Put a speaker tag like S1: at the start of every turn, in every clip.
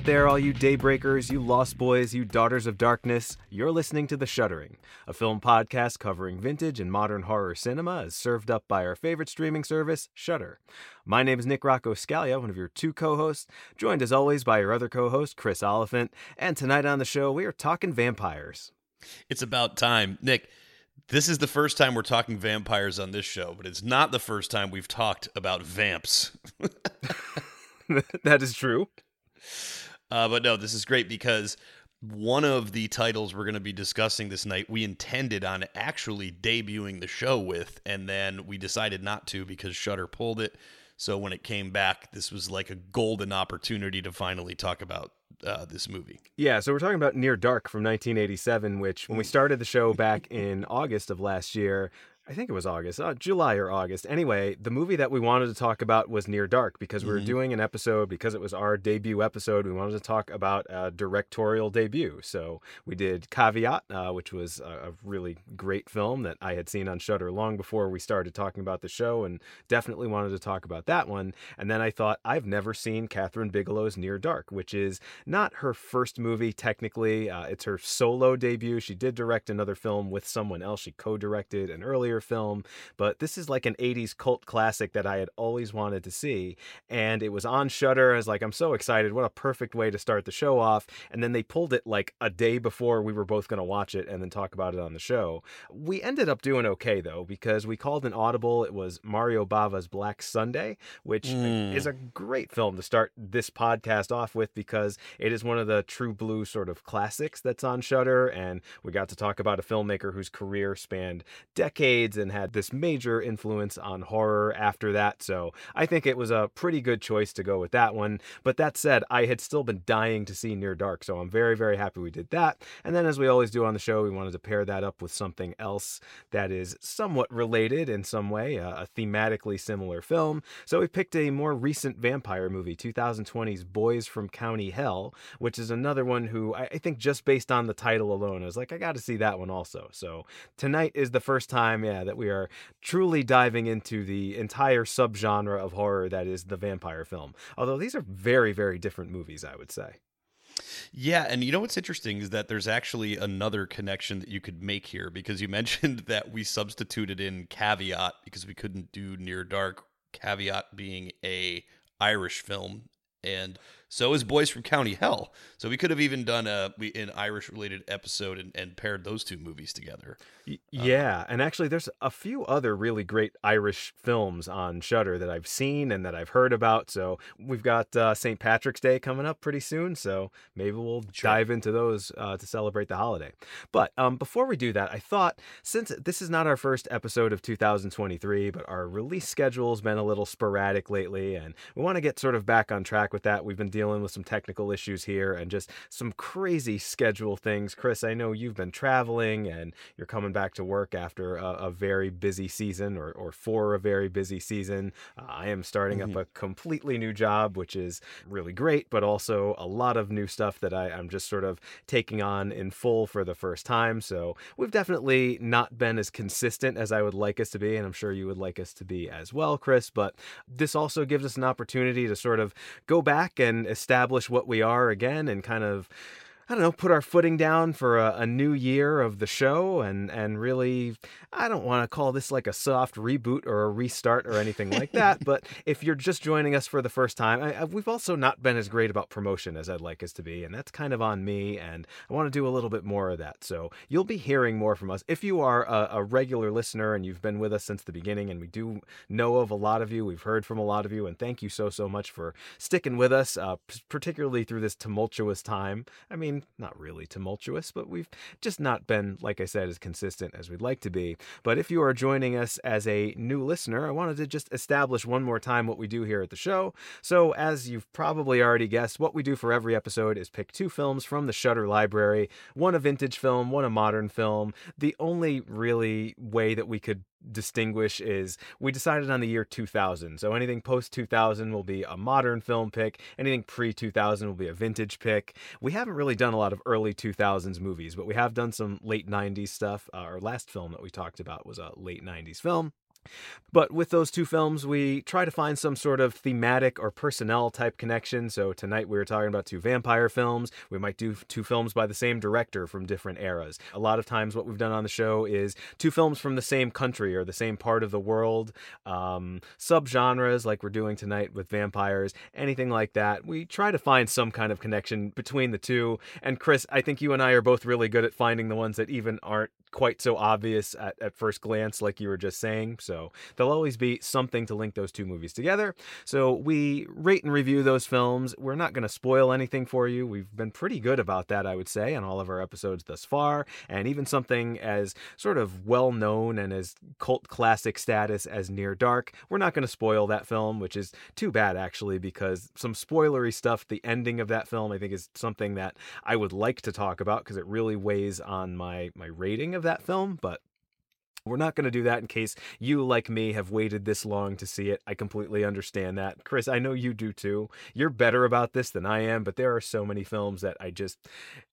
S1: out there, all you daybreakers, you lost boys, you daughters of darkness. You're listening to The Shuddering, a film podcast covering vintage and modern horror cinema as served up by our favorite streaming service, Shudder. My name is Nick Rocco Scalia, one of your two co-hosts, joined as always by your other co-host, Chris Oliphant, and tonight on the show we are talking vampires.
S2: It's about time. Nick, this is the first time we're talking vampires on this show, but it's not the first time we've talked about vamps.
S1: that is true.
S2: Uh, but no, this is great because one of the titles we're going to be discussing this night, we intended on actually debuting the show with, and then we decided not to because Shudder pulled it. So when it came back, this was like a golden opportunity to finally talk about uh, this movie.
S1: Yeah, so we're talking about Near Dark from 1987, which when we started the show back in August of last year, I think it was August, uh, July or August. Anyway, the movie that we wanted to talk about was Near Dark because we were
S2: Mhm.
S1: doing an episode because it was our debut episode. We wanted to talk about a directorial debut, so we did Caveat, uh, which was a, a really great film that I had seen on Shudder long before we started talking about the show, and definitely wanted to talk about that one. And then I thought I've never seen Kathryn Bigelow's Near Dark, which is not her first movie technically. Uh, it's her solo debut. She did direct another film with someone else. She co-directed an earlier film, but this is like an 80s cult classic that I had always wanted to see. And it was on Shudder. I was like, I'm so excited. What a perfect way to start the show off. And then they pulled it like a day before we were both going to watch it and then talk about it on the show. We ended up doing okay though, because we called an audible. It was Mario Bava's Black Sunday, which
S2: Mm.
S1: is a great film to start this podcast off with because it is one of the true blue sort of classics that's on Shudder, and we got to talk about a filmmaker whose career spanned decades and had this major influence on horror after that. So I think it was a pretty good choice to go with that one. But that said, I had still been dying to see Near Dark, so I'm very very happy we did that. And then as we always do on the show, we wanted to pair that up with something else that is somewhat related in some way, a, a thematically similar film. So we picked a more recent vampire movie, 2020's Boys from County Hell, which is another one who I, I think just based on the title alone, I was like, I got to see that one also. So tonight is the first time, yeah, that we are truly diving into the entire subgenre of horror that is the vampire film. Although these are very, very different movies, I would say.
S2: Yeah, and you know what's interesting is that there's actually another connection that you could make here because you mentioned that we substituted in caveat because we couldn't do near dark caveat being a Irish film and so is Boys from County Hell. So we could have even done a we an Irish related episode and, and paired those two movies together.
S1: Y- Yeah, and actually, there's a few other really great Irish films on Shutter that I've seen and that I've heard about. So we've got uh, St. Patrick's Day coming up pretty soon, so maybe we'll
S2: Sure.
S1: dive into those uh, to celebrate the holiday. But um, before we do that, I thought since this is not our first episode of 2023, but our release schedule has been a little sporadic lately, and we want to get sort of back on track with that. We've been dealing with some technical issues here and just some crazy schedule things. Chris, I know you've been traveling and you're coming back to work after a, a very busy season or, or for a very busy season. Uh, I am starting up a completely new job, which is really great, but also a lot of new stuff that I, I'm just sort of taking on in full for the first time. So we've definitely not been as consistent as I would like us to be, and I'm sure you would like us to be as well, Chris. But this also gives us an opportunity to sort of go back and establish what we are again and kind of I don't know, put our footing down for a, a new year of the show and and really I don't want to call this like a soft reboot or a restart or anything like that, but if you're just joining us for the first time, I, I, we've also not been as great about promotion as I'd like us to be, and that's kind of on me, and I want to do a little bit more of that. So you'll be hearing more from us. If you are a, a regular listener and you've been with us since the beginning, and we do know of a lot of you, we've heard from a lot of you, and thank you so so much for sticking with us, uh, p- particularly through this tumultuous time. I mean, not really tumultuous, but we've just not been, like I said, as consistent as we'd like to be. But if you are joining us as a new listener, I wanted to just establish one more time what we do here at the show. So, as you've probably already guessed, what we do for every episode is pick two films from the Shudder Library one a vintage film, one a modern film. The only really way that we could distinguish is we decided on the year 2000. So anything post 2000 will be a modern film pick, anything pre 2000 will be a vintage pick. We haven't really done a lot of early 2000s movies, but we have done some late 90s stuff. Uh, our last film that we talked about was a late 90s film. But with those two films, we try to find some sort of thematic or personnel type connection. So tonight we were talking about two vampire films. We might do two films by the same director from different eras. A lot of times, what we've done on the show is two films from the same country or the same part of the world, um, subgenres like we're doing tonight with vampires, anything like that. We try to find some kind of connection between the two. And Chris, I think you and I are both really good at finding the ones that even aren't quite so obvious at, at first glance, like you were just saying. So there'll always be something to link those two movies together. So we rate and review those films. We're not going to spoil anything for you. We've been pretty good about that, I would say, on all of our episodes thus far. And even something as sort of well known and as cult classic status as Near Dark, we're not going to spoil that film, which is too bad, actually, because some spoilery stuff, the ending of that film, I think is something that I would like to talk about because it really weighs on my, my rating of that film. But we're not going to do that in case you, like me, have waited this long to see it. I completely understand that. Chris, I know you do too. You're better about this than I am, but there are so many films that I just,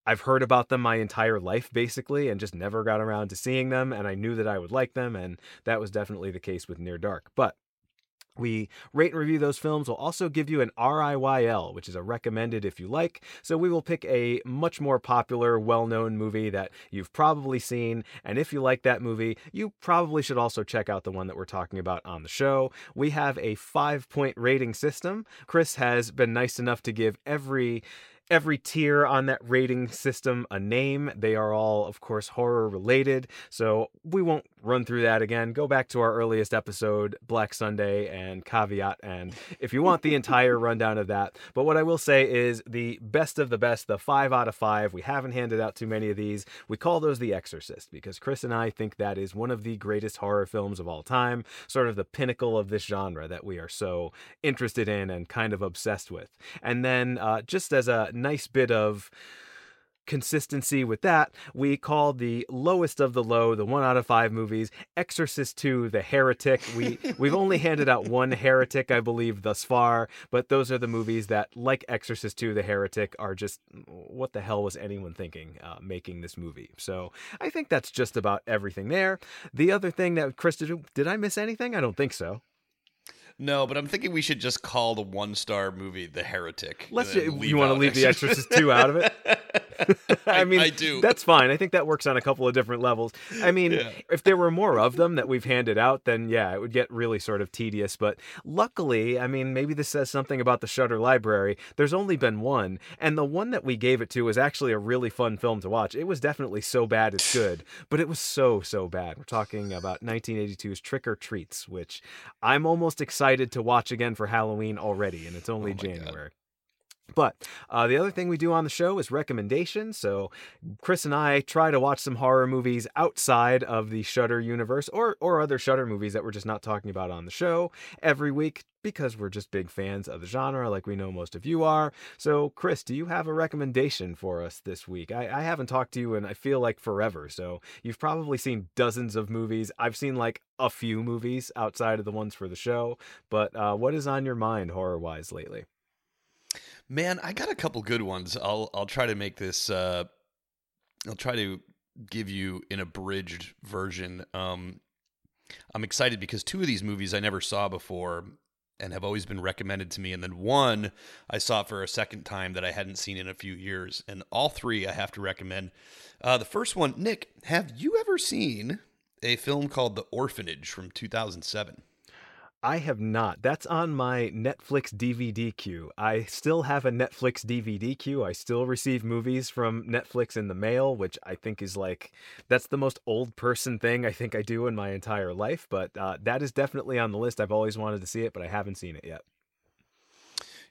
S1: I've heard about them my entire life, basically, and just never got around to seeing them. And I knew that I would like them. And that was definitely the case with Near Dark. But we rate and review those films. We'll also give you an RIYL, which is a recommended if you like. So we will pick a much more popular, well known movie that you've probably seen. And if you like that movie, you probably should also check out the one that we're talking about on the show. We have a five point rating system. Chris has been nice enough to give every every tier on that rating system a name. They are all, of course, horror related. So we won't run through that again. Go back to our earliest episode, Black Sunday and Caveat, and if you want the entire rundown of that. But what I will say is the best of the best, the five out of five. We haven't handed out too many of these. We call those The Exorcist because Chris and I think that is one of the greatest horror films of all time, sort of the pinnacle of this genre that we are so interested in and kind of obsessed with. And then, uh, just as a nice bit of consistency with that, we call the lowest of the low, the one out of five movies, Exorcist 2, The Heretic. We we've only handed out one heretic, I believe, thus far, but those are the movies that, like Exorcist 2, The Heretic, are just what the hell was anyone thinking uh, making this movie? So I think that's just about everything there. The other thing that Chris did, did I miss anything? I don't think so.
S2: No, but I'm thinking we should just call the one star movie The Heretic.
S1: Let's. You want to leave The Exorcist 2 out of it? I, mean, I do. That's fine. I think that works on a couple of different levels. I mean, yeah. if there were more of them that we've handed out, then yeah, it would get really sort of tedious. But luckily, I mean, maybe this says something about the Shudder library. There's only been one, and the one that we gave it to was actually a really fun film to watch. It was definitely so bad it's good, but it was so so bad. We're talking about 1982's Trick or Treats, which I'm almost excited to watch again for Halloween already, and it's only oh January. God. But uh, the other thing we do on the show is recommendations. So Chris and I try to watch some horror movies outside of the Shudder universe, or or other Shudder movies that we're just not talking about on the show every week because we're just big fans of the genre, like we know most of you are. So Chris, do you have a recommendation for us this week? I, I haven't talked to you in I feel like forever. So you've probably seen dozens of movies. I've seen like a few movies outside of the ones for the show. But uh, what is on your mind horror wise lately?
S2: Man, I got a couple good ones. I'll I'll try to make this. Uh, I'll try to give you an abridged version. Um, I'm excited because two of these movies I never saw before and have always been recommended to me, and then one I saw for a second time that I hadn't seen in a few years, and all three I have to recommend. Uh, the first one, Nick, have you ever seen a film called The Orphanage from 2007?
S1: I have not. That's on my Netflix DVD queue. I still have a Netflix DVD queue. I still receive movies from Netflix in the mail, which I think is like that's the most old person thing I think I do in my entire life. But uh, that is definitely on the list. I've always wanted to see it, but I haven't seen it yet.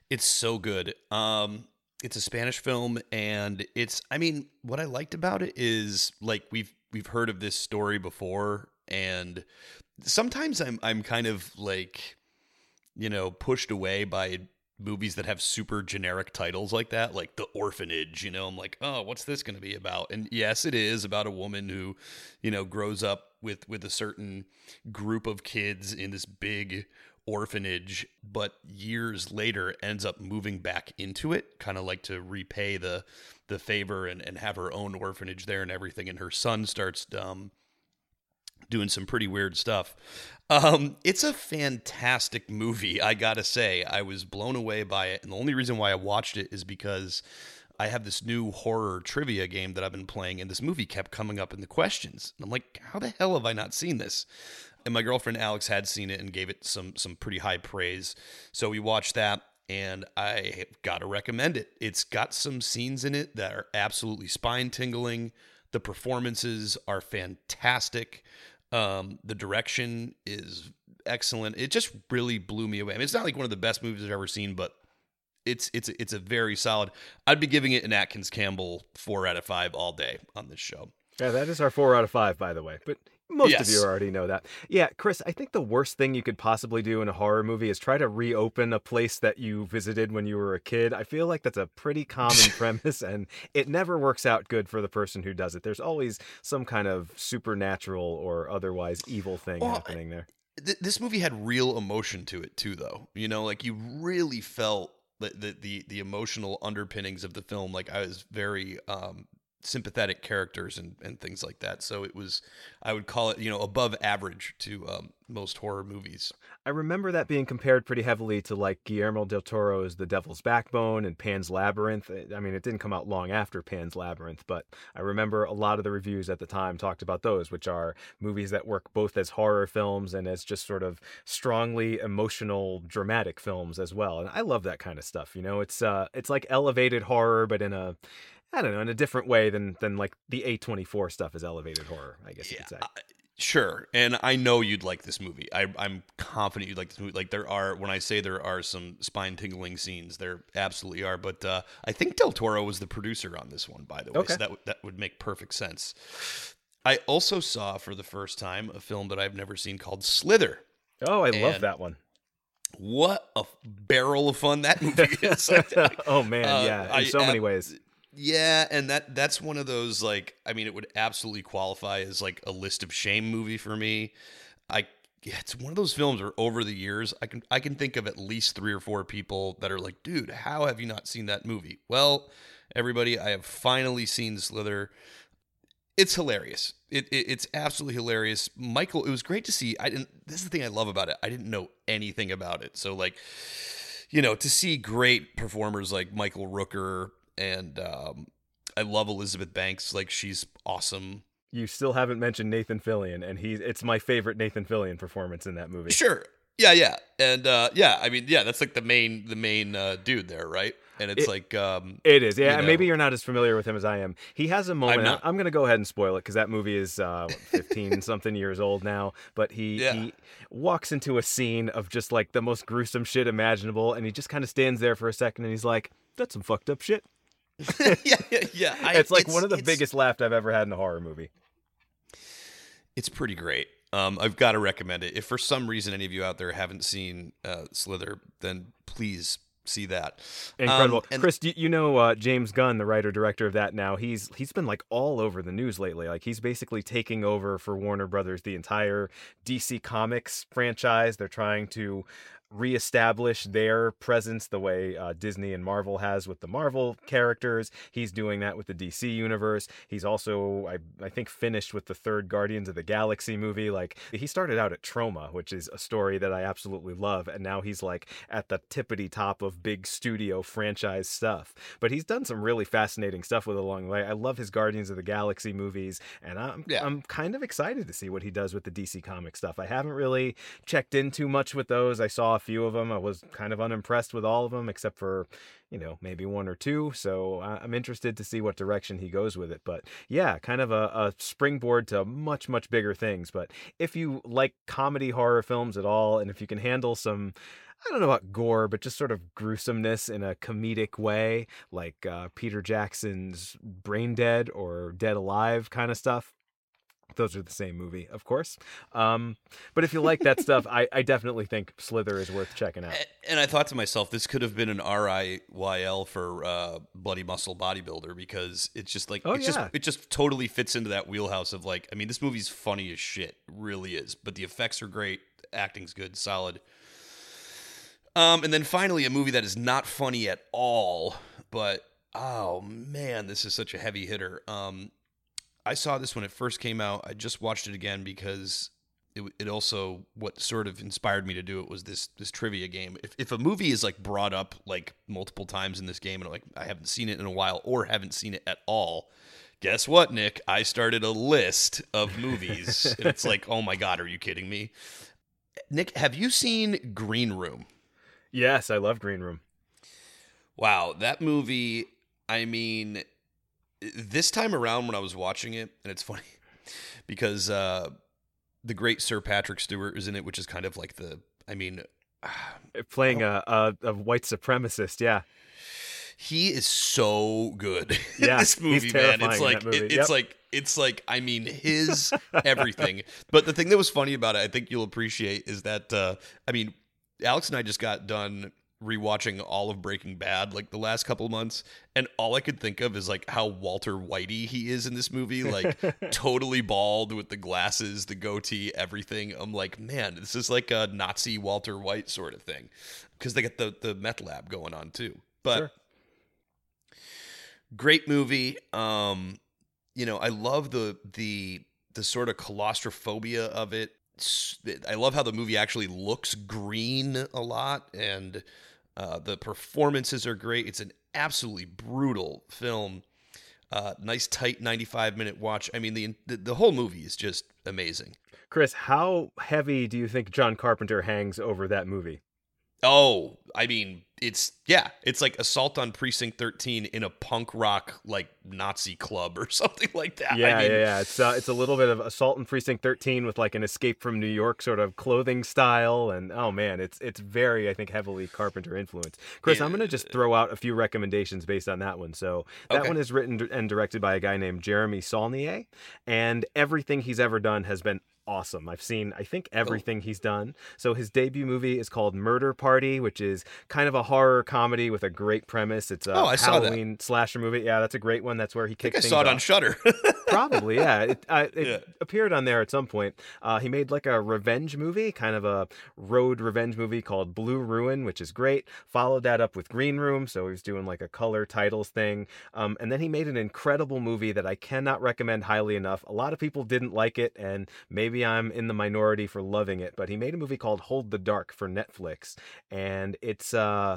S2: It's so good. Um, it's a Spanish film, and it's. I mean, what I liked about it is like we've we've heard of this story before, and sometimes I'm I'm kind of like you know pushed away by movies that have super generic titles like that like the orphanage you know i'm like oh what's this going to be about and yes it is about a woman who you know grows up with with a certain group of kids in this big orphanage, but years later ends up moving back into it, kind of like to repay the the favor and, and have her own orphanage there and everything. And her son starts um, doing some pretty weird stuff. Um, it's a fantastic movie, I gotta say. I was blown away by it, and the only reason why I watched it is because I have this new horror trivia game that I've been playing, and this movie kept coming up in the questions. And I'm like, how the hell have I not seen this? And my girlfriend Alex had seen it and gave it some some pretty high praise. So we watched that, and I gotta recommend it. It's got some scenes in it that are absolutely spine tingling. The performances are fantastic. Um, the direction is excellent. It just really blew me away. I mean, it's not like one of the best movies I've ever seen, but it's it's it's a very solid. I'd be giving it an Atkins Campbell four out of five all day on this show.
S1: Yeah, that is our four out of five, by the way. But most
S2: Yes.
S1: of you already know that. Yeah, Chris, I think the worst thing you could possibly do in a horror movie is try to reopen a place that you visited when you were a kid. I feel like that's a pretty common premise, and it never works out good for the person who does it. There's always some kind of supernatural or otherwise evil thing
S2: Well,
S1: happening there.
S2: Th- this movie had real emotion to it too, though. You know, like you really felt the the the, the emotional underpinnings of the film. Like I was very um, sympathetic characters and and things like that. So it was, I would call it, you know, above average to um, most horror movies.
S1: I remember that being compared pretty heavily to like Guillermo del Toro's The Devil's Backbone and Pan's Labyrinth. I mean, it didn't come out long after Pan's Labyrinth, but I remember a lot of the reviews at the time talked about those, which are movies that work both as horror films and as just sort of strongly emotional, dramatic films as well. And I love that kind of stuff. You know, it's uh, it's like elevated horror, but in a I don't know, in a different way than than like the A24 stuff is elevated horror, I guess you could say.
S2: I- Sure, and I know you'd like this movie. I, I'm confident you'd like this movie. Like there are, when I say there are some spine tingling scenes, there absolutely are. But uh, I think Del Toro was the producer on this one, by the way,
S1: Okay.
S2: so that would- that would make perfect sense. I also saw for the first time a film that I've never seen called Slither.
S1: Oh, I love that one.
S2: What a barrel of fun that movie is!
S1: oh man,
S2: Uh,
S1: yeah, in
S2: I
S1: so many
S2: ab-
S1: ways.
S2: Yeah, and that that's one of those like I mean it would absolutely qualify as like a list of shame movie for me. I yeah, it's one of those films where over the years I can I can think of at least 3 or 4 people that are like, "Dude, how have you not seen that movie?" Well, everybody, I have finally seen Slither. It's hilarious. It, it it's absolutely hilarious. Michael, it was great to see. I didn't this is the thing I love about it. I didn't know anything about it. So like you know, to see great performers like Michael Rooker and um, I love Elizabeth Banks. Like she's awesome.
S1: You still haven't mentioned Nathan Fillion, and he's it's my favorite Nathan Fillion performance in that movie.
S2: Sure. Yeah, yeah. And uh, yeah, I mean, yeah, that's like the main the main uh, dude there, right? And it's
S1: It-
S2: like um,
S1: It is, yeah.
S2: You
S1: and maybe you're not as familiar with him as I am. He has a moment.
S2: not.
S1: I'm going to go ahead and spoil it because that movie is uh, 15 something years old now. But he
S2: Yeah.
S1: he walks into a scene of just like the most gruesome shit imaginable, and he just kind of stands there for a second, and he's like, "That's some fucked up shit."
S2: yeah, yeah, yeah. I-
S1: it's like one of the biggest laughs I've ever had in a horror movie.
S2: It's pretty great. Um, I've got to recommend it. If for some reason any of you out there haven't seen uh, Slither, then please see that.
S1: Incredible,
S2: Um, and-
S1: Chris. Do you know uh, James Gunn, the writer director of that? Now he's he's been like all over the news lately. Like he's basically taking over for Warner Brothers the entire DC Comics franchise. They're trying to reestablish their presence the way uh, Disney and Marvel has with the Marvel characters. He's doing that with the DC universe. He's also, I, I think, finished with the third Guardians of the Galaxy movie. Like he started out at Troma, which is a story that I absolutely love, and now he's like at the tippity top of big studio franchise stuff. But he's done some really fascinating stuff with along the way. I love his Guardians of the Galaxy movies, and I'm
S2: Yeah.
S1: I'm kind of excited to see what he does with the DC comic stuff. I haven't really checked in too much with those. I saw a few of them. I was kind of unimpressed with all of them, except for, you know, maybe one or two. So I'm interested to see what direction he goes with it. But yeah, kind of a, a springboard to much, much bigger things. But if you like comedy horror films at all, and if you can handle some. I don't know about gore, but just sort of gruesomeness in a comedic way, like uh, Peter Jackson's Brain Dead or Dead Alive kind of stuff those are the same movie, of course. Um, but if you like that stuff, I, I definitely think Slither is worth checking out.
S2: And I thought to myself, this could have been an RIYL for uh, Bloody Muscle Bodybuilder because it's just like
S1: Oh,
S2: it's just
S1: yeah.
S2: it just totally fits into that wheelhouse of like I mean this movie's funny as shit, really is. But the effects are great, acting's good, solid. Um, and then finally a movie that is not funny at all, but oh man, this is such a heavy hitter. Um, I saw this when it first came out. I just watched it again because it, it also what sort of inspired me to do it was this this trivia game. If if a movie is like brought up like multiple times in this game and like I haven't seen it in a while or haven't seen it at all, guess what, Nick? I started a list of movies. and it's like, oh my god, are you kidding me? Nick, have you seen Green Room?
S1: Yes, I love Green Room.
S2: Wow, that movie, I mean, this time around when I was watching it, and it's funny because uh, the great Sir Patrick Stewart is in it, which is kind of like the, I mean,
S1: Playing a, a, a white supremacist, yeah.
S2: he is so good
S1: Yeah,
S2: this movie, man. It's like it- it's
S1: Yep.
S2: like it's like I mean his everything. But the thing that was funny about it, I think you'll appreciate, is that uh, I mean, Alex and I just got done rewatching all of Breaking Bad like the last couple of months, and all I could think of is like how Walter Whitey he is in this movie, like totally bald with the glasses, the goatee, everything. I'm like, man, this is like a Nazi Walter White sort of thing, because they got the the meth lab going on too. But
S1: Sure.
S2: great movie. Um, you know, I love the the the sort of claustrophobia of it. I love how the movie actually looks green a lot, and uh, the performances are great. It's an absolutely brutal film. Uh, nice tight 95 minute watch. I mean, the, the the whole movie is just amazing.
S1: Chris, how heavy do you think John Carpenter hangs over that movie?
S2: Oh, I mean, it's yeah, it's like Assault on Precinct 13 in a punk rock like Nazi club or something like that.
S1: Yeah,
S2: I mean,
S1: yeah, yeah. It's uh, it's a little bit of Assault on Precinct 13 with like an Escape from New York sort of clothing style, and oh man, it's it's very I think heavily Carpenter influenced. Chris, I'm gonna just throw out a few recommendations based on that one. So that
S2: Okay.
S1: one is written and directed by a guy named Jeremy Saulnier, and everything he's ever done has been awesome. I've seen I think everything he's done. So his debut movie is called Murder Party, which is kind of a horror comedy with a great premise. It's a
S2: Oh, I saw that.
S1: Halloween slasher movie. Yeah, that's a great one. That's where he
S2: I think
S1: kicked
S2: I
S1: things
S2: saw it on. Shudder.
S1: Probably, yeah. It, uh, it
S2: Yeah.
S1: appeared on there at some point. Uh, he made like a revenge movie, kind of a road revenge movie called Blue Ruin, which is great. Followed that up with Green Room, so he was doing like a color titles thing. Um, and then he made an incredible movie that I cannot recommend highly enough. A lot of people didn't like it, and maybe I'm in the minority for loving it. But he made a movie called Hold the Dark for Netflix, and it's uh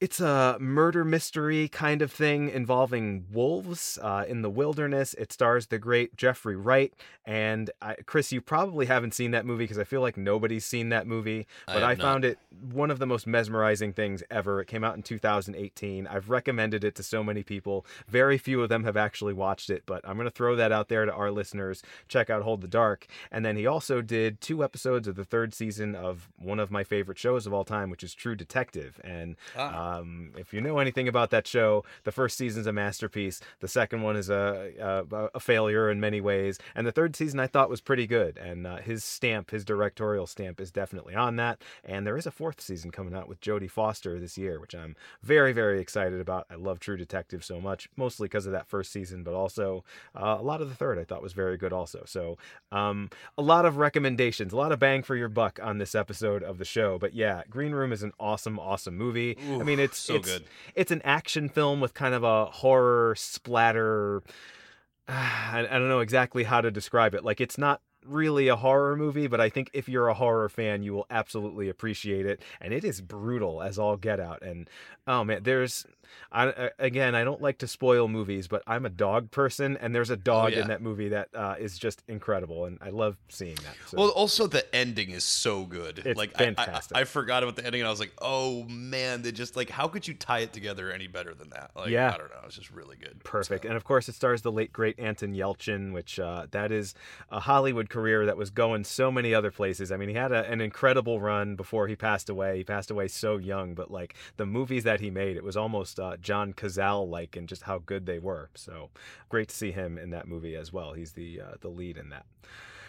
S1: it's a murder mystery kind of thing involving wolves uh, in the wilderness. It stars the great Jeffrey Wright. And I, Chris, you probably haven't seen that movie because I feel like nobody's seen that movie.
S2: I
S1: But I,
S2: not.
S1: found it one of the most mesmerizing things ever. It came out in 2018. I've recommended it to so many people. Very few of them have actually watched it, but I'm going to throw that out there to our listeners. Check out Hold the Dark. And then he also did two episodes of the third season of one of my favorite shows of all time, which is True Detective. And
S2: Ah.
S1: Um, if you know anything about that show, the first season's a masterpiece. The second one is a, a, a failure in many ways, and the third season I thought was pretty good. And uh, his stamp, his directorial stamp, is definitely on that. And there is a fourth season coming out with Jodie Foster this year, which I'm very, very excited about. I love True Detective so much, mostly because of that first season, but also uh, a lot of the third I thought was very good also. So um, a lot of recommendations, a lot of bang for your buck on this episode of the show. But yeah, Green Room is an awesome, awesome movie. I
S2: Ooh,
S1: mean, it's
S2: so
S1: it's,
S2: good.
S1: It's an action film with kind of a horror splatter. I, I don't know exactly how to describe it. Like, it's not really a horror movie, but I think if you're a horror fan, you will absolutely appreciate it. And it is brutal as all get out. And oh man, there's I, I- again, I don't like to spoil movies, but I'm a dog person, and there's a dog
S2: yeah.
S1: in that movie that uh, is just incredible, and I love seeing that. So.
S2: Well, also the ending is so good.
S1: It's
S2: like I- I-
S1: fantastic.
S2: I, forgot about the ending, and I was like, "Oh man!" They just like, how could you tie it together any better than that? Like,
S1: Yeah.
S2: I don't know. It's just really good.
S1: Perfect.
S2: So-
S1: And of course, it stars the late great Anton Yelchin, which uh, that is a Hollywood career that was going so many other places. I mean, he had a, an incredible run before he passed away. He passed away so young, but like the movies that he made, it was almost uh, John Cazale like in just how good they were. So great to see him in that movie as well. He's the uh, the lead in that.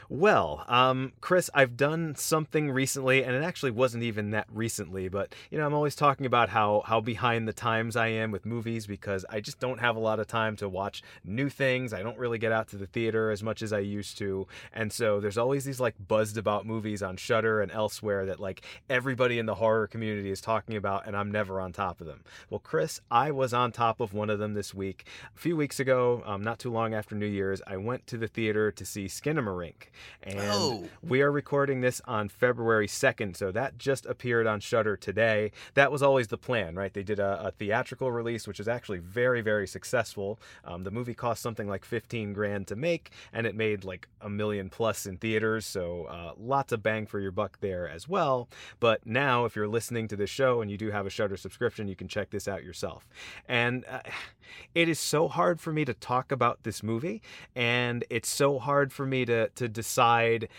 S1: Well, um, Chris, I've done something recently, and it actually wasn't even that recently, but you know, I'm always talking about how how behind the times I am with movies because I just don't have a lot of time to watch new things. I don't really get out to the theater as much as I used to, and so there's always these like buzzed about movies on Shudder and elsewhere that like everybody in the horror community is talking about, and I'm never on top of them. Well, Chris, I was on top of one of them this week. A few weeks ago, um, not too long after New Year's, I went to the theater to see Skinamarink. And
S2: Oh.
S1: we are recording this on February 2nd, so that just appeared on Shudder today. That was always the plan, right? They did a, a theatrical release, which is actually very, very successful. Um, the movie cost something like 15 grand to make, and it made like a million plus in theaters, so uh, lots of bang for your buck there as well. But now, if you're listening to this show and you do have a Shudder subscription, you can check this out yourself. And uh, it is so hard for me to talk about this movie, and it's so hard for me to to decide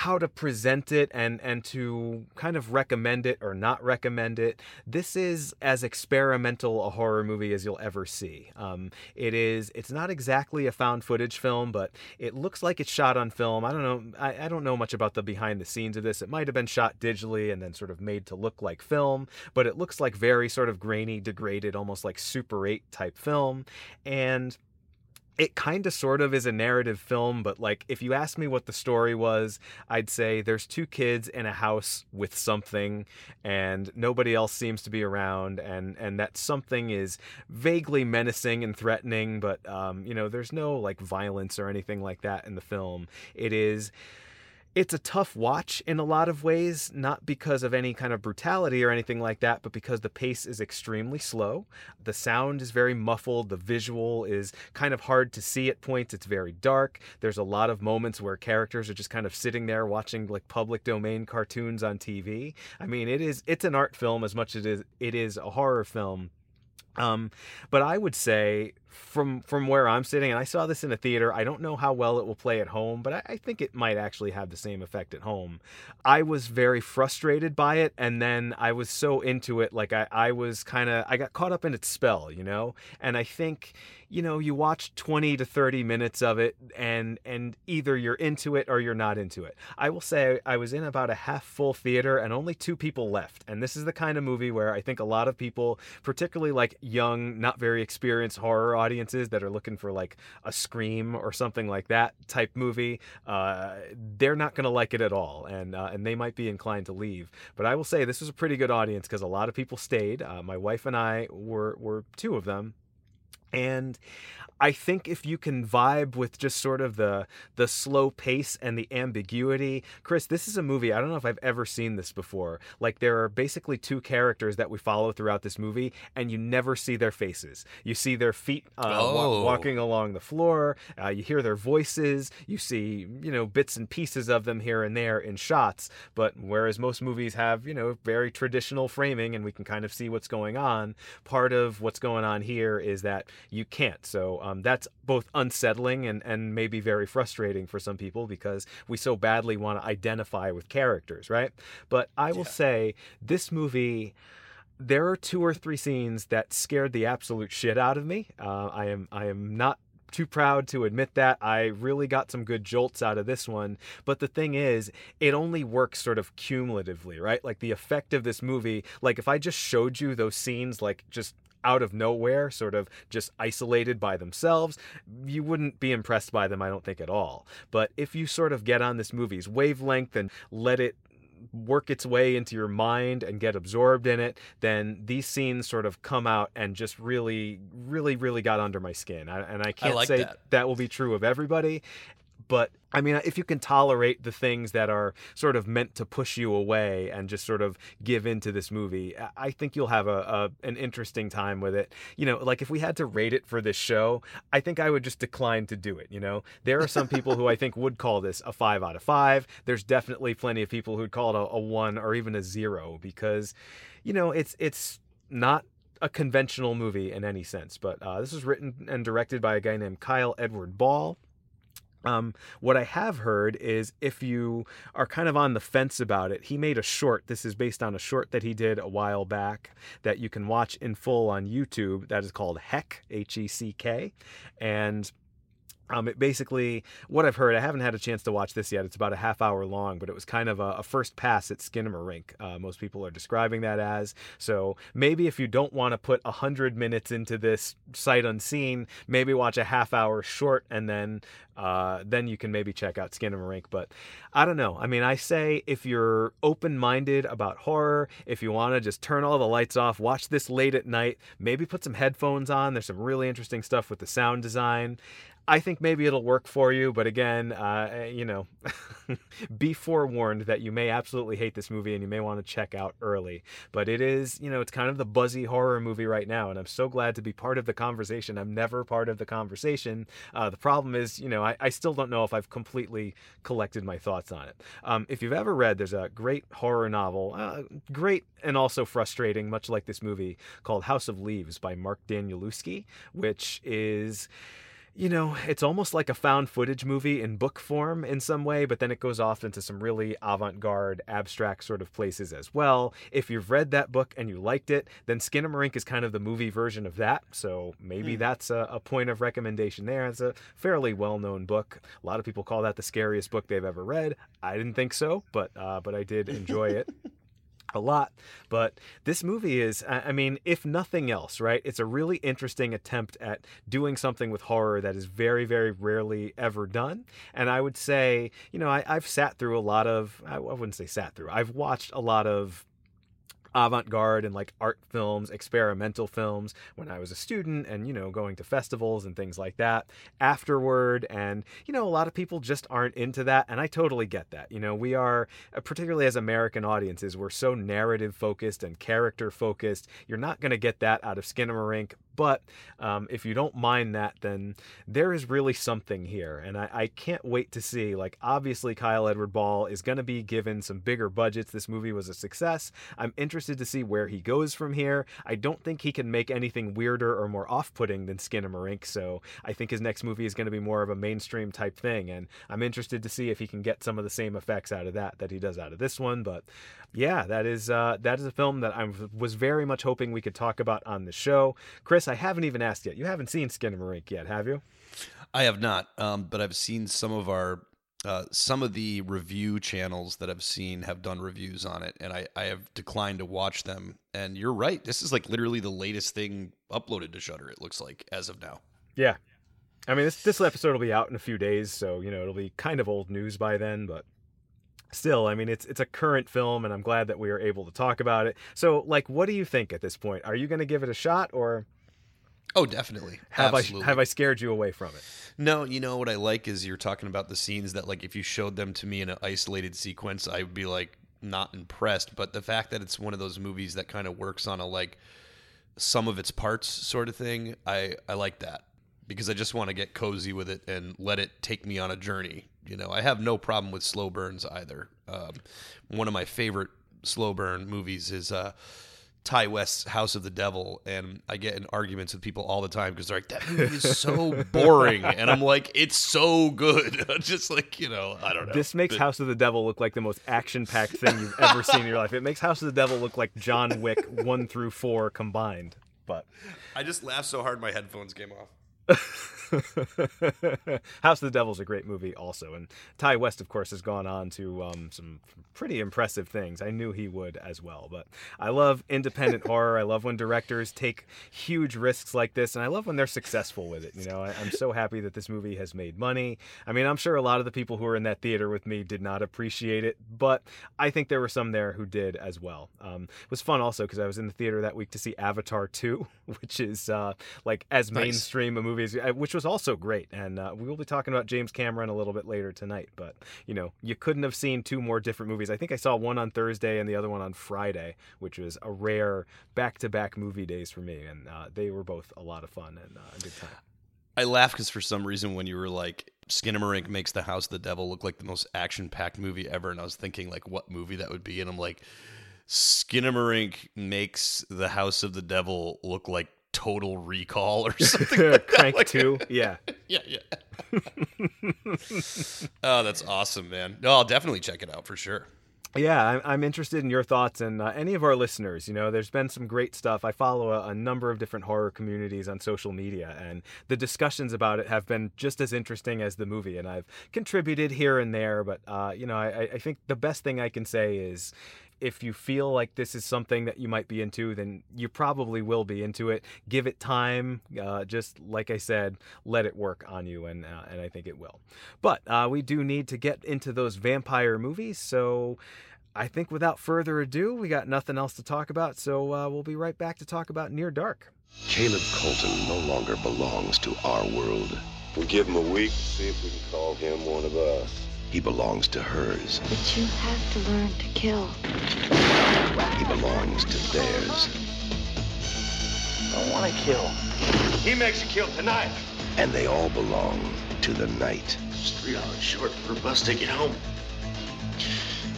S1: how to present it and and to kind of recommend it or not recommend it. This is as experimental a horror movie as you'll ever see. Um, it is. It's not exactly a found footage film, but it looks like it's shot on film. I don't know. I, I don't know much about the behind the scenes of this. It might have been shot digitally and then sort of made to look like film, but it looks like very sort of grainy, degraded, almost like Super 8 type film, and it kind of sort of is a narrative film, but like if you ask me what the story was, I'd say there's two kids in a house with something and nobody else seems to be around and and that something is vaguely menacing and threatening, but um, you know, there's no like violence or anything like that in the film. It is it's a tough watch in a lot of ways, not because of any kind of brutality or anything like that, but because the pace is extremely slow. The sound is very muffled. The visual is kind of hard to see at points. It's very dark. There's a lot of moments where characters are just kind of sitting there watching like public domain cartoons on TV. I mean, it is it's an art film as much as it is it is a horror film. Um, but I would say from from where I'm sitting, and I saw this in a theater. I don't know how well it will play at home, but I, I think it might actually have the same effect at home. I was very frustrated by it, and then I was so into it, like I, I was kind of I got caught up in its spell, you know. And I think you know you watch 20 to 30 minutes of it, and and either you're into it or you're not into it. I will say I was in about a half full theater, and only two people left. And this is the kind of movie where I think a lot of people, particularly like young, not very experienced horror audiences that are looking for like a scream or something like that type movie, uh, they're not going to like it at all, and uh, and they might be inclined to leave. But I will say this was a pretty good audience because a lot of people stayed. Uh, my wife and I were were two of them, and I think if you can vibe with just sort of the the slow pace and the ambiguity, Chris, this is a movie. I don't know if I've ever seen this before. Like there are basically two characters that we follow throughout this movie, and you never see their faces. You see their feet uh, wa-
S2: Oh.
S1: walking along the floor. Uh, you hear their voices. You see you know bits and pieces of them here and there in shots. But whereas most movies have you know very traditional framing, and we can kind of see what's going on. Part of what's going on here is that you can't. So um, that's both unsettling and, and maybe very frustrating for some people because we so badly want to identify with characters, right? But I will
S2: Yeah.
S1: say this movie. There are two or three scenes that scared the absolute shit out of me. Uh, I am I am not too proud to admit that. I really got some good jolts out of this one. But the thing is, it only works sort of cumulatively, right? Like the effect of this movie, like if I just showed you those scenes, like just out of nowhere, sort of just isolated by themselves, you wouldn't be impressed by them, I don't think, at all. But if you sort of get on this movie's wavelength and let it work its way into your mind and get absorbed in it, then these scenes sort of come out and just really, really, really got under my skin. I, and I can't
S2: like
S1: say
S2: that.
S1: that will be true of everybody. But I mean, if you can tolerate the things that are sort of meant to push you away and just sort of give into this movie, I- think you'll have a, a an interesting time with it. You know, like if we had to rate it for this show, I think I would just decline to do it. You know, there are some people who I think would call this a five out of five. There's definitely plenty of people who'd call it a, a one or even a zero because, you know, it's it's not a conventional movie in any sense. But uh, this was written and directed by a guy named Kyle Edward Ball. Um, what I have heard is if you are kind of on the fence about it, he made a short. This is based on a short that he did a while back that you can watch in full on YouTube. That is called Heck, H E C K. And um, it basically, what I've heard, I haven't had a chance to watch this yet. It's about a half hour long, but it was kind of a, a first pass at Skinamarink. Uh, most people are describing that as. So maybe if you don't want to put a hundred minutes into this sight unseen, maybe watch a half hour short and then uh, then you can maybe check out Skinamarink. But I don't know. I mean, I say if you're open minded about horror, if you want to just turn all the lights off, watch this late at night, maybe put some headphones on. There's some really interesting stuff with the sound design. I think maybe it'll work for you, but again, uh, you know, be forewarned that you may absolutely hate this movie and you may want to check out early. But it is, you know, it's kind of the buzzy horror movie right now, and I'm so glad to be part of the conversation. I'm never part of the conversation. Uh, the problem is, you know, I, I, still don't know if I've completely collected my thoughts on it. Um, if you've ever read, there's a great horror novel, uh, great and also frustrating, much like this movie, called House of Leaves by Mark Danielewski, which is you know, it's almost like a found footage movie in book form in some way, but then it goes off into some really avant garde, abstract sort of places as well. If you've read that book and you liked it, then Skinamarink is kind of the movie version of that. So maybe mm. that's a, a, point of recommendation there. It's a fairly well known book. A lot of people call that the scariest book they've ever read. I didn't think so, but uh, but I did enjoy it. a lot. But this movie is, I mean, if nothing else, right? It's a really interesting attempt at doing something with horror that is very, very rarely ever done. And I would say, you know, I, have sat through a lot of, I wouldn't say sat through, I've watched a lot of avant-garde and like art films, experimental films when I was a student and you know going to festivals and things like that afterward and you know a lot of people just aren't into that and I totally get that. You know, we are uh, particularly as American audiences, we're so narrative focused and character focused. You're not going to get that out of Skinamarink, but um, if you don't mind that, then there is really something here. And I, I can't wait to see. Like, obviously, Kyle Edward Ball is going to be given some bigger budgets. This movie was a success. I'm interested to see where he goes from here. I don't think he can make anything weirder or more off putting than Skinamarink. So I think his next movie is going to be more of a mainstream type thing. And I'm interested to see if he can get some of the same effects out of that that he does out of this one. But yeah, that is uh, that is a film that I was very much hoping we could talk about on the show. Chris, I haven't even asked yet. You haven't seen Skinamarink yet, have you?
S2: I have not, um, but I've seen some of our uh, some of the review channels that I've seen have done reviews on it, and I, I have declined to watch them. And you're right, this is like literally the latest thing uploaded to Shudder. It looks like as of now.
S1: Yeah, I mean this this episode will be out in a few days, so you know it'll be kind of old news by then, but still, I mean, it's it's a current film, and I'm glad that we are able to talk about it. So, like, what do you think at this point? Are you going to give it a shot, or?
S2: Oh, definitely.
S1: Have Absolutely. I have I scared you away from it?
S2: No, you know what I like is you're talking about the scenes that, like, if you showed them to me in an isolated sequence, I would be like not impressed. But the fact that it's one of those movies that kind of works on a like sum of its parts sort of thing, I I like that because I just want to get cozy with it and let it take me on a journey. You know, I have no problem with slow burns either. Um, one of my favorite slow burn movies is uh, Ti West's House of the Devil, and I get in arguments with people all the time because they're like, "That movie is so boring," and I'm like, "It's so good." just like you know, I don't know.
S1: This makes House of the Devil look like the most action-packed thing you've ever seen in your life. It makes House of the Devil look like John Wick one through four combined. But
S2: I just laughed so hard my headphones came off.
S1: House of the Devil is a great movie, also, and Ti West, of course, has gone on to um, some pretty impressive things. I knew he would as well, but I love independent horror. I love when directors take huge risks like this, and I love when they're successful with it. You know, I, am so happy that this movie has made money. I mean, I'm sure a lot of the people who were in that theater with me did not appreciate it, but I think there were some there who did as well. Um, it was fun also because I was in the theater that week to see Avatar 2, which is uh, like as nice. mainstream a movie movies, uh, which was also great. And uh, we will be talking about James Cameron a little bit later tonight. But, you know, you couldn't have seen two more different movies. I think I saw one on Thursday and the other one on Friday, which was a rare back to back movie days for me. And uh, they were both a lot of fun and uh, a good time.
S2: I laugh because for some reason when you were like Skinamarink makes the House of the Devil look like the most action packed movie ever, and I was thinking like what movie that would be, and I'm like, Skinamarink makes the House of the Devil look like Total Recall or something. like
S1: Crank
S2: like,
S1: two, yeah,
S2: yeah, yeah. oh, that's awesome, man. No, I'll definitely check it out for sure.
S1: Yeah, I'm, I'm interested in your thoughts and uh, any of our listeners. You know, there's been some great stuff. I follow a, a, number of different horror communities on social media, and the discussions about it have been just as interesting as the movie. And I've contributed here and there, but uh, you know, I, I think the best thing I can say is if you feel like this is something that you might be into, then you probably will be into it. Give it time. Uh, just like I said, let it work on you, and uh, and I think it will. But uh, we do need to get into those vampire movies, so. I think without further ado, we got nothing else to talk about, so uh, we'll be right back to talk about Near Dark.
S3: Caleb Colton no longer belongs to our world.
S4: We'll give him a week to see if we can call him one of us.
S3: He belongs to hers.
S5: But you have to learn to kill.
S3: He belongs to theirs.
S6: I don't want to kill.
S4: He makes a kill tonight.
S3: And they all belong to the night.
S6: It's three hours short for a bus ticket home.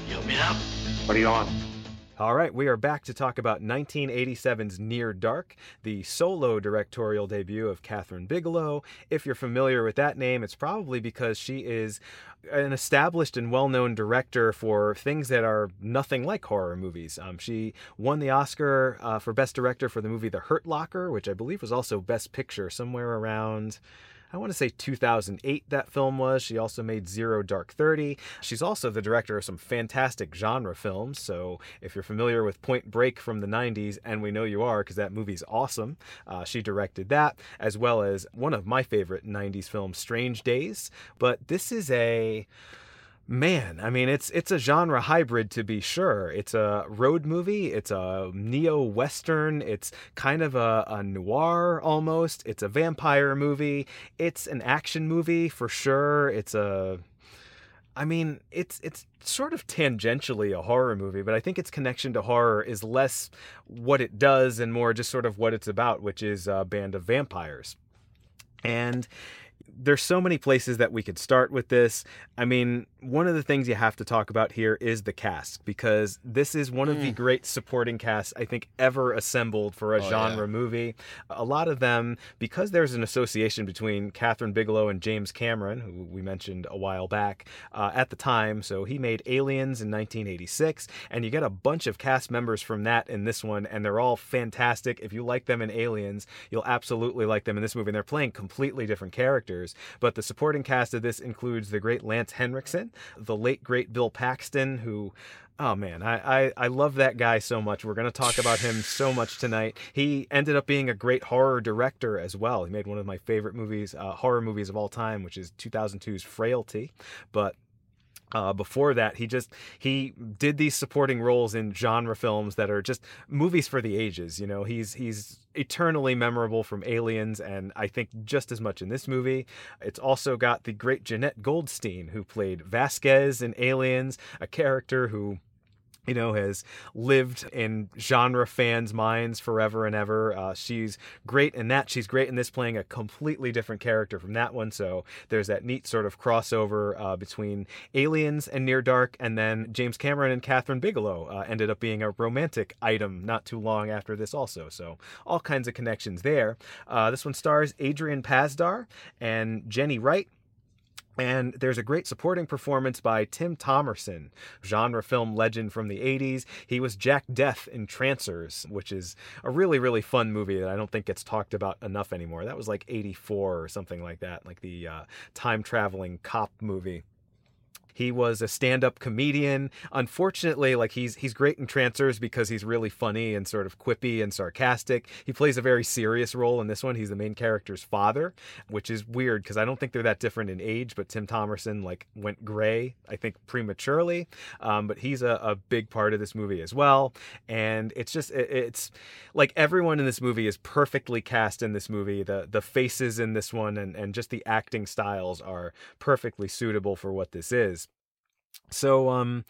S6: You help me out?
S4: What are you on?
S1: All right, we are back to talk about 1987's Near Dark, the solo directorial debut of Kathryn Bigelow. If you're familiar with that name, it's probably because she is an established and well known director for things that are nothing like horror movies. Um, she won the Oscar uh, for Best Director for the movie The Hurt Locker, which I believe was also Best Picture somewhere around. I want to say 2008 that film was. She also made Zero Dark 30. She's also the director of some fantastic genre films. So if you're familiar with Point Break from the 90s, and we know you are because that movie's awesome, uh, she directed that, as well as one of my favorite 90s films, Strange Days. But this is a man i mean it's it's a genre hybrid to be sure. It's a road movie it's a neo western it's kind of a, a, noir almost it's a vampire movie it's an action movie for sure. It's a i mean it's it's sort of tangentially a horror movie but i think its connection to horror is less what it does and more just sort of what it's about which is a band of vampires. And there's so many places that we could start with this. I mean, one of the things you have to talk about here is the cast because this is one of mm. the great supporting casts I think ever assembled for a oh, genre yeah. movie. A lot of them because there's an association between Kathryn Bigelow and James Cameron, who we mentioned a while back uh, at the time. So he made Aliens in 1986, and you get a bunch of cast members from that in this one, and they're all fantastic. If you like them in Aliens, you'll absolutely like them in this movie. And they're playing completely different characters. But the supporting cast of this includes the great Lance Henriksen, the late great Bill Paxton, who Oh man, I, I, I love that guy so much. We're to talk about him so much tonight. He ended up being a great horror director as well. He made one of my favorite movies, uh, horror movies of all time, which is 2002's Frailty. But uh, before that, he just he did these supporting roles in genre films that are just movies for the ages. You know, he's he's eternally memorable from Aliens, and I think just as much in this movie. It's also got the great Jenette Goldstein, who played Vasquez in Aliens, a character who you know, has lived in genre fans' minds forever and ever. Uh, she's great in that. She's great in this, playing a completely different character from that one. So there's that neat sort of crossover uh, between Aliens and Near Dark, and then James Cameron and Kathryn Bigelow uh, ended up being a romantic item not too long after this, also. So all kinds of connections there. Uh, this one stars Adrian Pasdar and Jenny Wright. And there's a great supporting performance by Tim Thomerson, genre film legend from the 80s. He was Jack Deth in Trancers, which is a really, really fun movie that I don't think gets talked about enough anymore. That was like 84 or something like that, like the uh, time traveling cop movie. He was a stand-up comedian. Unfortunately, like he's he's great in Trancers because he's really funny and sort of quippy and sarcastic. He plays a very serious role in this one. He's the main character's father, which is weird because I don't think they're that different in age. But Tim Thomerson like went gray, I think prematurely. Um, but he's a, a, big part of this movie as well. And it's just it, it's like everyone in this movie is perfectly cast in this movie. The the faces in this one and and just the acting styles are perfectly suitable for what this is. So, um,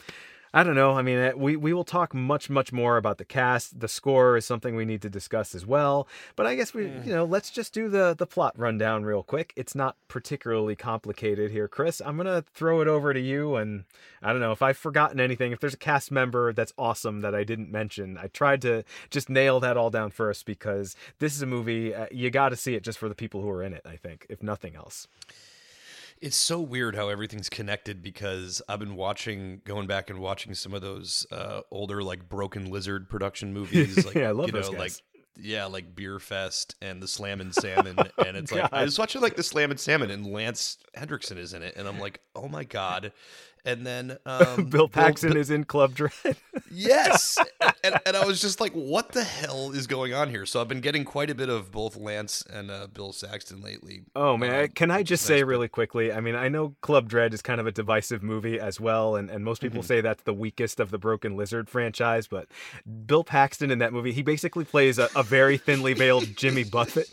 S1: I don't know. I mean, eh, we we will talk much much more about the cast. The score is something we need to discuss as well. But I guess we, you know, let's just do the the plot rundown real quick. It's not particularly complicated here, Chris. I'm gonna throw it over to you, and I don't know if I've forgotten anything. If there's a cast member that's awesome that I didn't mention, I tried to just nail that all down first because this is a movie uh, you got to see it just for the people who are in it. I think, if nothing else.
S2: It's so weird how everything's connected because I've been watching, going back and watching some of those uh, older like Broken Lizard production movies. Like,
S1: Yeah, I love
S2: you know,
S1: those guys.
S2: like yeah, like Beerfest and the Slammin' Salmon, and it's like I was watching like the Slammin' Salmon, and Lance Henriksen is in it, and I'm like, oh my god. And then um,
S1: Bill Paxton is in Club Dread.
S2: Yes. and, and I was just like, what the hell is going on here? So I've been getting quite a bit of both Lance and uh, Bill Paxton lately.
S1: Oh man,
S2: Um,
S1: can I just say really quickly? I mean, I know Club Dread is kind of a divisive movie as well, and, and most
S2: Mm-hmm.
S1: people say that's the weakest of the Broken Lizard franchise. But Bill Paxton in that movie, he basically plays a, a very thinly veiled Jimmy Buffett,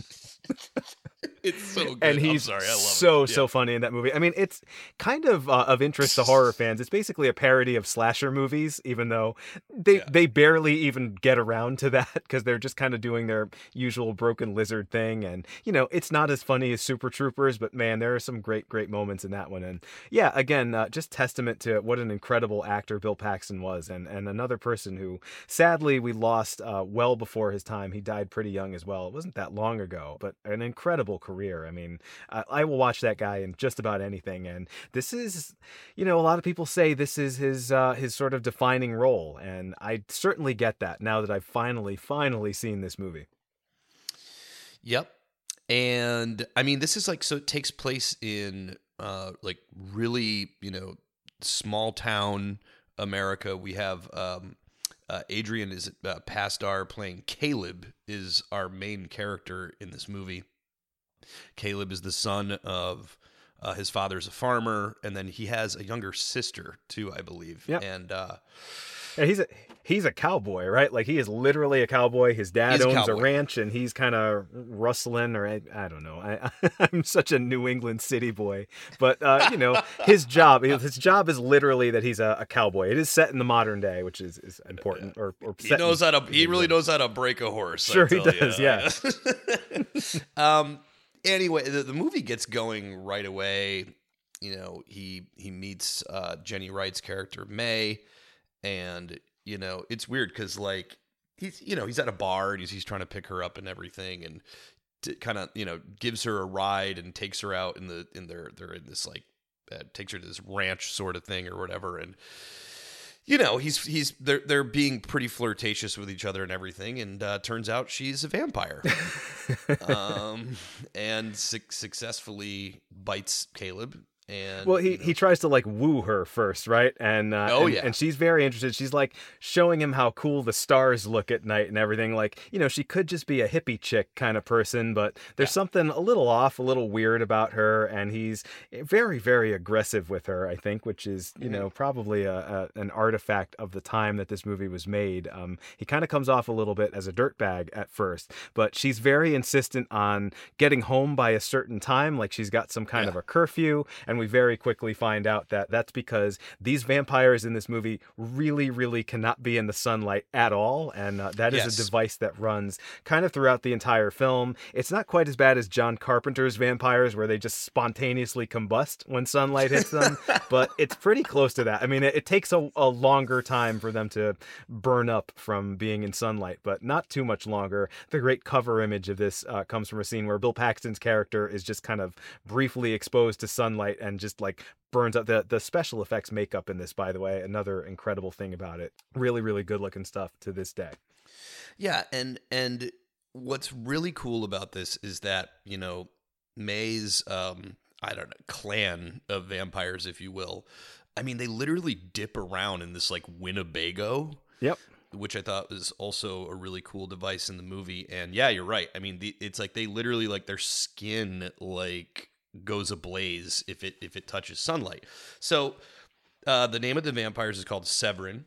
S2: It's so good.
S1: and
S2: I'm
S1: he's
S2: sorry, I love
S1: so
S2: it.
S1: so funny in that movie. I mean, it's kind of uh, of interest to horror fans. It's basically a parody of slasher movies, even though they
S2: Yeah.
S1: they barely even get around to that because they're just kind of doing their usual Broken Lizard thing. And you know, it's not as funny as Super Troopers, but man, there are some great great moments in that one. And yeah, again, uh, just testament to what an incredible actor Bill Paxton was, and and another person who sadly we lost uh, well before his time. He died pretty young as well. It wasn't that long ago, but an incredible career. I mean, I, I will watch that guy in just about anything. And this is, you know, a lot of people say this is his uh, his sort of defining role, and I certainly get that now that I've finally finally seen this movie.
S2: Yep. And I mean, this is like so it takes place in uh like really, you know, small town America. We have um uh, Adrian is uh, Pasdar playing Caleb is our main character in this movie. Caleb is the son of uh, his father's a farmer, and then he has a younger sister too, I believe.
S1: Yep.
S2: And uh,
S1: Yeah, he's a he's a cowboy, right? Like he is literally a cowboy. His dad
S2: He's a
S1: owns a ranch, and he's kind of rustling, or I, I don't know. I, I'm such a New England city boy, but uh, you know, his job his job is literally that he's a, a cowboy. It is set in the modern day, which is, is important. Or, or
S2: he knows how to. He really knows how to break a horse.
S1: Sure he does,
S2: ya. um. Anyway, the, the movie gets going right away. You know, he he meets uh, Jenny Wright's character May, and you know it's weird because like he's you know he's at a bar and he's he's trying to pick her up and everything and kind of you know gives her a ride and takes her out in the in their they're in this like uh, takes her to this ranch sort of thing or whatever and you know he's he's they're they're being pretty flirtatious with each other and everything and uh, turns out she's a vampire. Um and su- successfully bites caleb and
S1: Well, he,
S2: you know,
S1: he tries to like woo her first, right? And uh,
S2: Oh,
S1: and,
S2: yeah.
S1: and she's very interested. She's like showing him how cool the stars look at night and everything. Like you know, she could just be a hippie chick kind of person, but there's
S2: Yeah.
S1: something a little off, a little weird about her, and he's very very aggressive with her. I think, which is you
S2: Mm-hmm.
S1: know probably a, a an artifact of the time that this movie was made. Um, he kind of comes off a little bit as a dirtbag at first, but she's very insistent on getting home by a certain time. Like she's got some kind
S2: Yeah.
S1: of a curfew, and we very quickly find out that that's because these vampires in this movie really, really cannot be in the sunlight at all, and uh, that is
S2: Yes.
S1: a device that runs kind of throughout the entire film. It's not quite as bad as John Carpenter's vampires, where they just spontaneously combust when sunlight hits them, but it's pretty close to that. I mean, it, it takes a, a longer time for them to burn up from being in sunlight, but not too much longer. The great cover image of this uh, comes from a scene where Bill Paxton's character is just kind of briefly exposed to sunlight and just like burns up the the special effects makeup in this by the way another incredible thing about it really really good looking stuff to this day
S2: Yeah, and and what's really cool about this is that you know May's um I don't know clan of vampires, if you will. I mean, they literally dip around in this like Winnebago,
S1: yep
S2: which I thought was also a really cool device in the movie. And yeah, you're right. I mean, the, it's like they literally like their skin like goes ablaze if it if it touches sunlight. So uh, the name of the vampires is called Severen.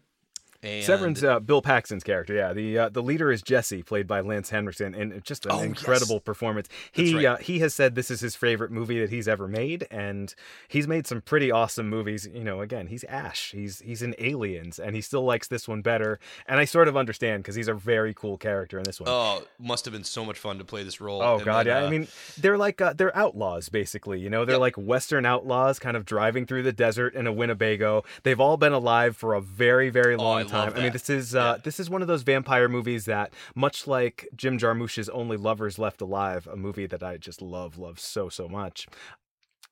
S2: And
S1: Severen's uh, Bill Paxton's character, yeah. The uh, the leader is Jesse, played by Lance Henriksen, and just an
S2: Oh,
S1: incredible
S2: yes.
S1: performance. He
S2: right.
S1: uh, he has said this is his favorite movie that he's ever made, and he's made some pretty awesome movies. You know, again, he's Ash, he's he's in Aliens, and he still likes this one better. And I sort of understand because he's a very cool character in this one.
S2: oh, must have been so much fun to play this role.
S1: Oh
S2: And
S1: god,
S2: then,
S1: yeah.
S2: uh,
S1: I mean, they're like uh, they're outlaws basically. You know, they're
S2: Yep.
S1: like western outlaws, kind of driving through the desert in a Winnebago. They've all been alive for a very, very
S2: Oh,
S1: long
S2: love
S1: time. I mean, this is uh,
S2: Yeah.
S1: this is one of those vampire movies that, much like Jim Jarmusch's Only Lovers Left Alive, a movie that I just love, love so so much.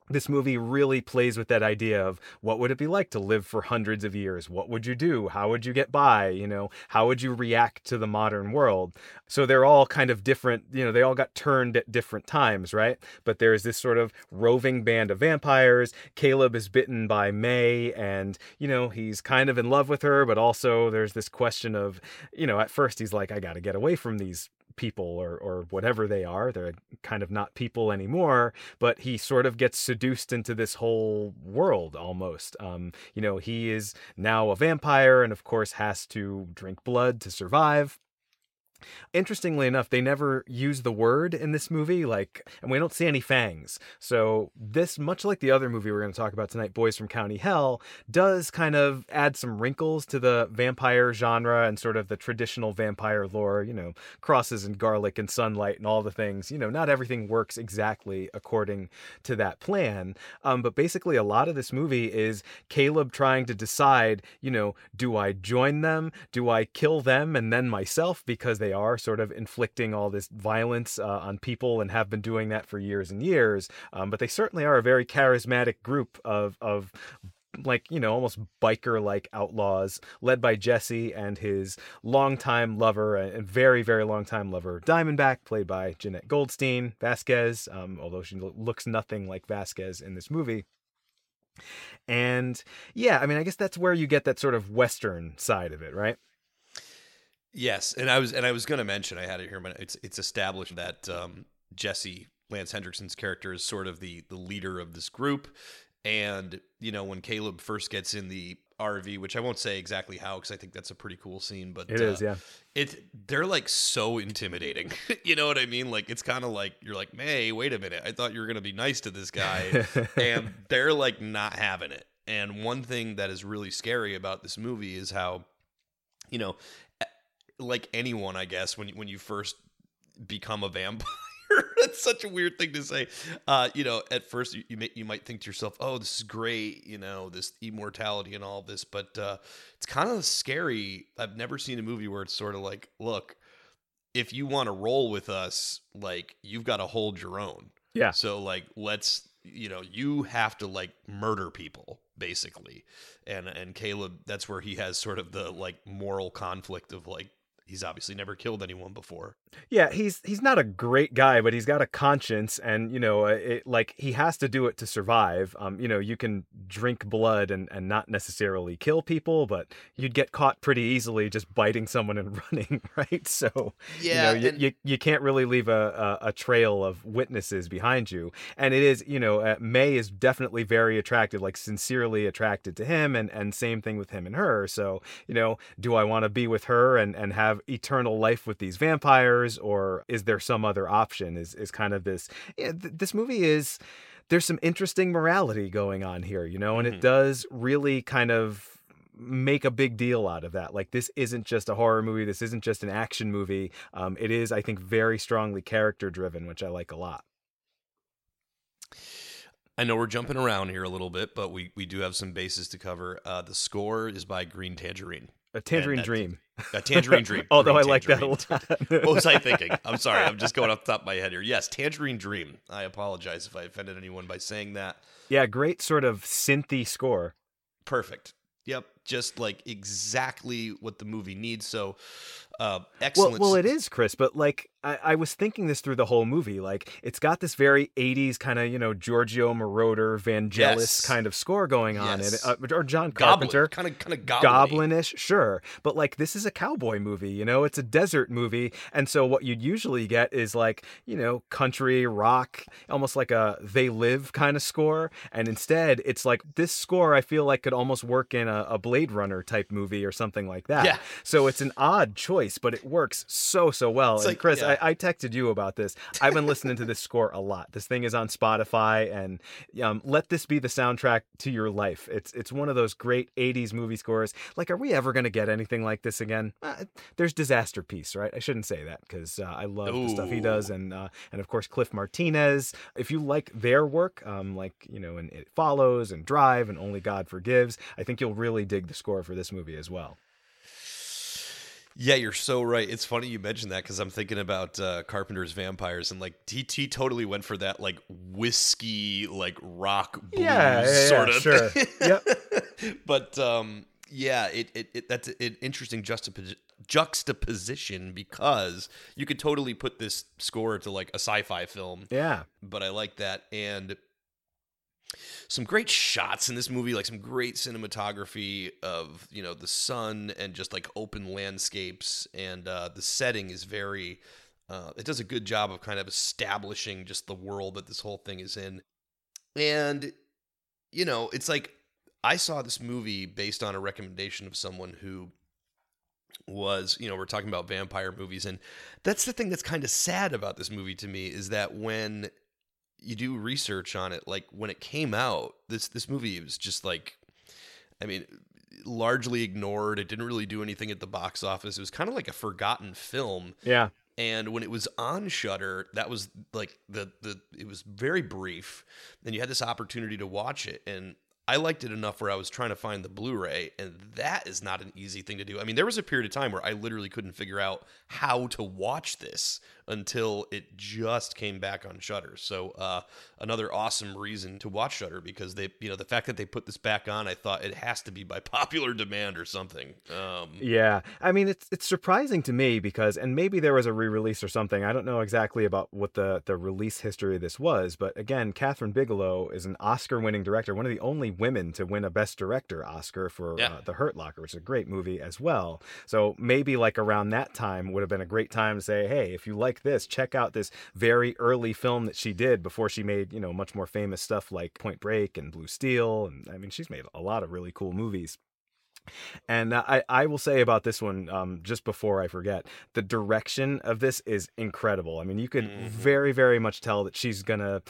S1: This movie really plays with that idea of what would it be like to live for hundreds of years? What would you do? How would you get by? You know, how would you react to the modern world? So they're all kind of different, you know, they all got turned at different times, right? But there's this sort of roving band of vampires. Caleb is bitten by May and, you know, he's kind of in love with her, but also there's this question of, you know, at first he's like, I got to get away from these people or or whatever they are they're kind of not people anymore but he sort of gets seduced into this whole world almost. Um you know he is now a vampire and of course has to drink blood to survive Interestingly enough, they never use the word in this movie, like, and we don't see any fangs. So, this, much like the other movie we're going to talk about tonight, Boys from County Hell, does kind of add some wrinkles to the vampire genre and sort of the traditional vampire lore, you know, crosses and garlic and sunlight and all the things. You know, not everything works exactly according to that plan. Um, but basically, a lot of this movie is Caleb trying to decide, you know, do I join them? Do I kill them and then myself because they are sort of inflicting all this violence uh, on people and have been doing that for years and years. Um, but they certainly are a very charismatic group of of like you know almost biker like outlaws led by Jesse and his longtime lover and very very longtime lover Diamondback played by Jenette Goldstein Vasquez um, although she looks nothing like Vasquez in this movie and yeah I mean I guess that's where you get that sort of western side of it right
S2: Yes, and I was and I was going to mention I had it here, but it's it's established that um, Jesse Lance Henriksen's character is sort of the the leader of this group, and you know when Caleb first gets in the RV, which I won't say exactly how because I think that's a pretty cool scene, but
S1: It
S2: uh,
S1: is, yeah.
S2: It they're like so intimidating. you know what I mean? Like it's kind of like you're like, May, wait a minute, I thought you were gonna be nice to this guy, and they're like not having it. And one thing that is really scary about this movie is how, you know, like anyone, I guess, when you, when you first become a vampire. That's such a weird thing to say. Uh, you know, at first you you, may, you might think to yourself, "Oh, this is great," you know, this immortality and all this, but uh, it's kind of scary. I've never seen a movie where it's sort of like, "Look, if you want to roll with us, like you've got to hold your own."
S1: Yeah.
S2: So like, let's you know, you have to like murder people basically, and and Caleb, that's where he has sort of the like moral conflict of like he's obviously never killed anyone before.
S1: Yeah, he's he's not a great guy, but he's got a conscience, and you know, it, like he has to do it to survive. Um, you know, you can drink blood and and not necessarily kill people, but you'd get caught pretty easily just biting someone and running, right? So
S2: Yeah,
S1: you know, you,
S2: and-
S1: you, you can't really leave a, a a trail of witnesses behind you, and it is you know, uh, May is definitely very attractive, like sincerely attracted to him, and and same thing with him and her. So you know, do I want to be with her and and have eternal life with these vampires? or is there some other option is is kind of this yeah, th- this movie is there's some interesting morality going on here you know and
S2: Mhm.
S1: it does really kind of make a big deal out of that like this isn't just a horror movie this isn't just an action movie um, it is i think very strongly character driven which i like a lot
S2: I know we're jumping around here a little bit, but we, we do have some bases to cover. Uh, the score is by Green Tangerine.
S1: a tangerine dream
S2: A Tangerine Dream.
S1: although
S2: Green
S1: i like that a lot
S2: what was I thinking? I'm sorry. I'm just going off the top of my head here. Yes, Tangerine Dream. I apologize if I offended anyone by saying that.
S1: yeah great sort of synthy score
S2: Perfect. Yep. Just like exactly what the movie needs. So, uh,
S1: Well,
S2: excellent.
S1: well, it is, Chris. But like, I, I was thinking this through the whole movie. Like, it's got this very '80s kind of, you know, Giorgio Moroder, Vangelis
S2: Yes.
S1: kind of score going on,
S2: Yes.
S1: in it, uh, or John. Carpenter.
S2: Kind of, kind of.
S1: Goblinish, sure, but like this is a cowboy movie, you know, it's a desert movie, and so what you'd usually get is like, you know, country rock, almost like a They Live kind of score, and instead it's like this score I feel like could almost work in a, a Blade Blade Runner type movie or something like that.
S2: Yeah.
S1: So it's an odd choice, but it works so so well.
S2: It's
S1: and
S2: like-
S1: Chris,
S2: yeah.
S1: I, I texted you about this. I've been listening to this score a lot. This thing is on Spotify, and um, let this be the soundtrack to your life. It's it's one of those great '80s movie scores. Like, are we ever going to get anything like this again? Uh, there's Disasterpeace, right? I shouldn't say that because uh, I love the stuff he does, and uh, and of course Cliff Martinez. If you like their work, um, like you know, and It Follows and Drive and Only God Forgives, I think you'll really dig the score for this movie as well.
S2: Yeah, you're so right. It's funny you mentioned that because I'm thinking about uh, Carpenter's Vampires and like he, he totally went for that like whiskey like rock blues
S1: Yeah, yeah, yeah,
S2: sort of
S1: sure. Yep.
S2: but um, yeah, it, it, it that's an interesting juxtapos- juxtaposition because you could totally put this score to like a sci-fi film
S1: Yeah.
S2: but I like that. And some great shots in this movie, like some great cinematography of you know the sun and just like open landscapes, and uh, the setting is very. Uh, it does a good job of kind of establishing just the world that this whole thing is in, and you know it's like I saw this movie based on a recommendation of someone who was you know we're talking about vampire movies and that's the thing that's kind of sad about this movie to me is that when you do research on it like when it came out this this movie was just like i mean largely ignored. It didn't really do anything at the box office. It was kind of like a forgotten film.
S1: Yeah.
S2: and when it was on Shudder, that was like the the it was very brief, and you had this opportunity to watch it, and I liked it enough where I was trying to find the Blu-ray, and that is not an easy thing to do. I mean, there was a period of time where I literally couldn't figure out how to watch this until it just came back on Shudder. So uh, another awesome reason to watch Shudder because they, you know, the fact that they put this back on, I thought it has to be by popular demand or something. Um,
S1: Yeah, I mean it's it's surprising to me because and maybe there was a re-release or something. I don't know exactly about what the the release history of this was, but again, Kathryn Bigelow is an Oscar-winning director, one of the only women to win a Best Director Oscar for
S2: Yeah.
S1: uh, The Hurt Locker, which is a great movie as well. So maybe like around that time would have been a great time to say, hey, if you like this, check out this very early film that she did before she made you know much more famous stuff like Point Break and Blue Steel, and I mean she's made a lot of really cool movies. And uh, I, I will say about this one, um, just before I forget, the direction of this is incredible. I mean, you could
S2: Mhm.
S1: very, very much tell that she's gonna. uh,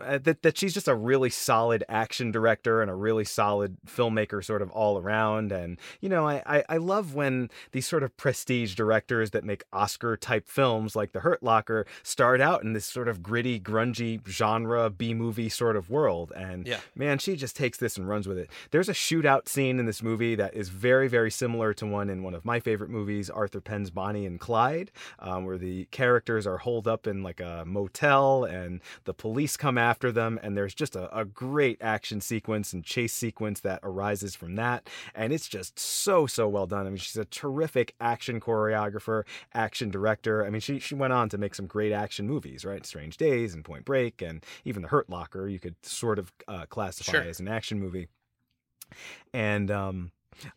S1: That, that she's just a really solid action director and a really solid filmmaker, sort of all around. And, you know, I, I, I love when these sort of prestige directors that make Oscar type films like The Hurt Locker start out in this sort of gritty, grungy genre B movie sort of world. And
S2: Yeah.
S1: man, she just takes this and runs with it. There's a shootout scene in this movie that is very, very similar to one in one of my favorite movies, Arthur Penn's Bonnie and Clyde, um, where the characters are holed up in like a motel and the police come after them. And there's just a, a great action sequence and chase sequence that arises from that. And it's just so, so well done. I mean, she's a terrific action choreographer, action director. I mean, she, she went on to make some great action movies, right? Strange Days and Point Break and even The Hurt Locker, you could sort of uh, classify
S2: Sure.
S1: as an action movie. And um,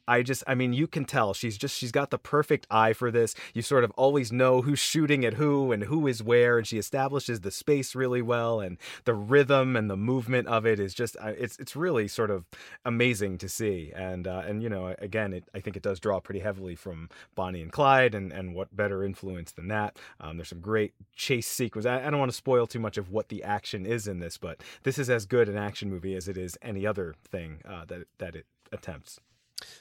S1: I just, I mean, you can tell she's just, she's got the perfect eye for this. You sort of always know who's shooting at who and who is where. And she establishes the space really well. And the rhythm and the movement of it is just, uh, it's, it's really sort of amazing to see. And, uh, and, you know, again, it, I think it does draw pretty heavily from Bonnie and Clyde and, and what better influence than that. Um, there's some great chase sequence. I, I don't want to spoil too much of what the action is in this, but this is as good an action movie as it is any other thing uh, that, that it attempts.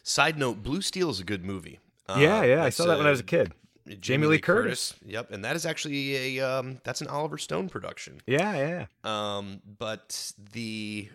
S2: Side note: Blue Steel is a good movie. Uh,
S1: yeah, yeah, I saw that when I
S2: uh,
S1: was a kid.
S2: Jamie,
S1: Lee
S2: Lee Curtis. Yep, and that is actually a um, that's an Oliver Stone production.
S1: Yeah, yeah.
S2: Um, but the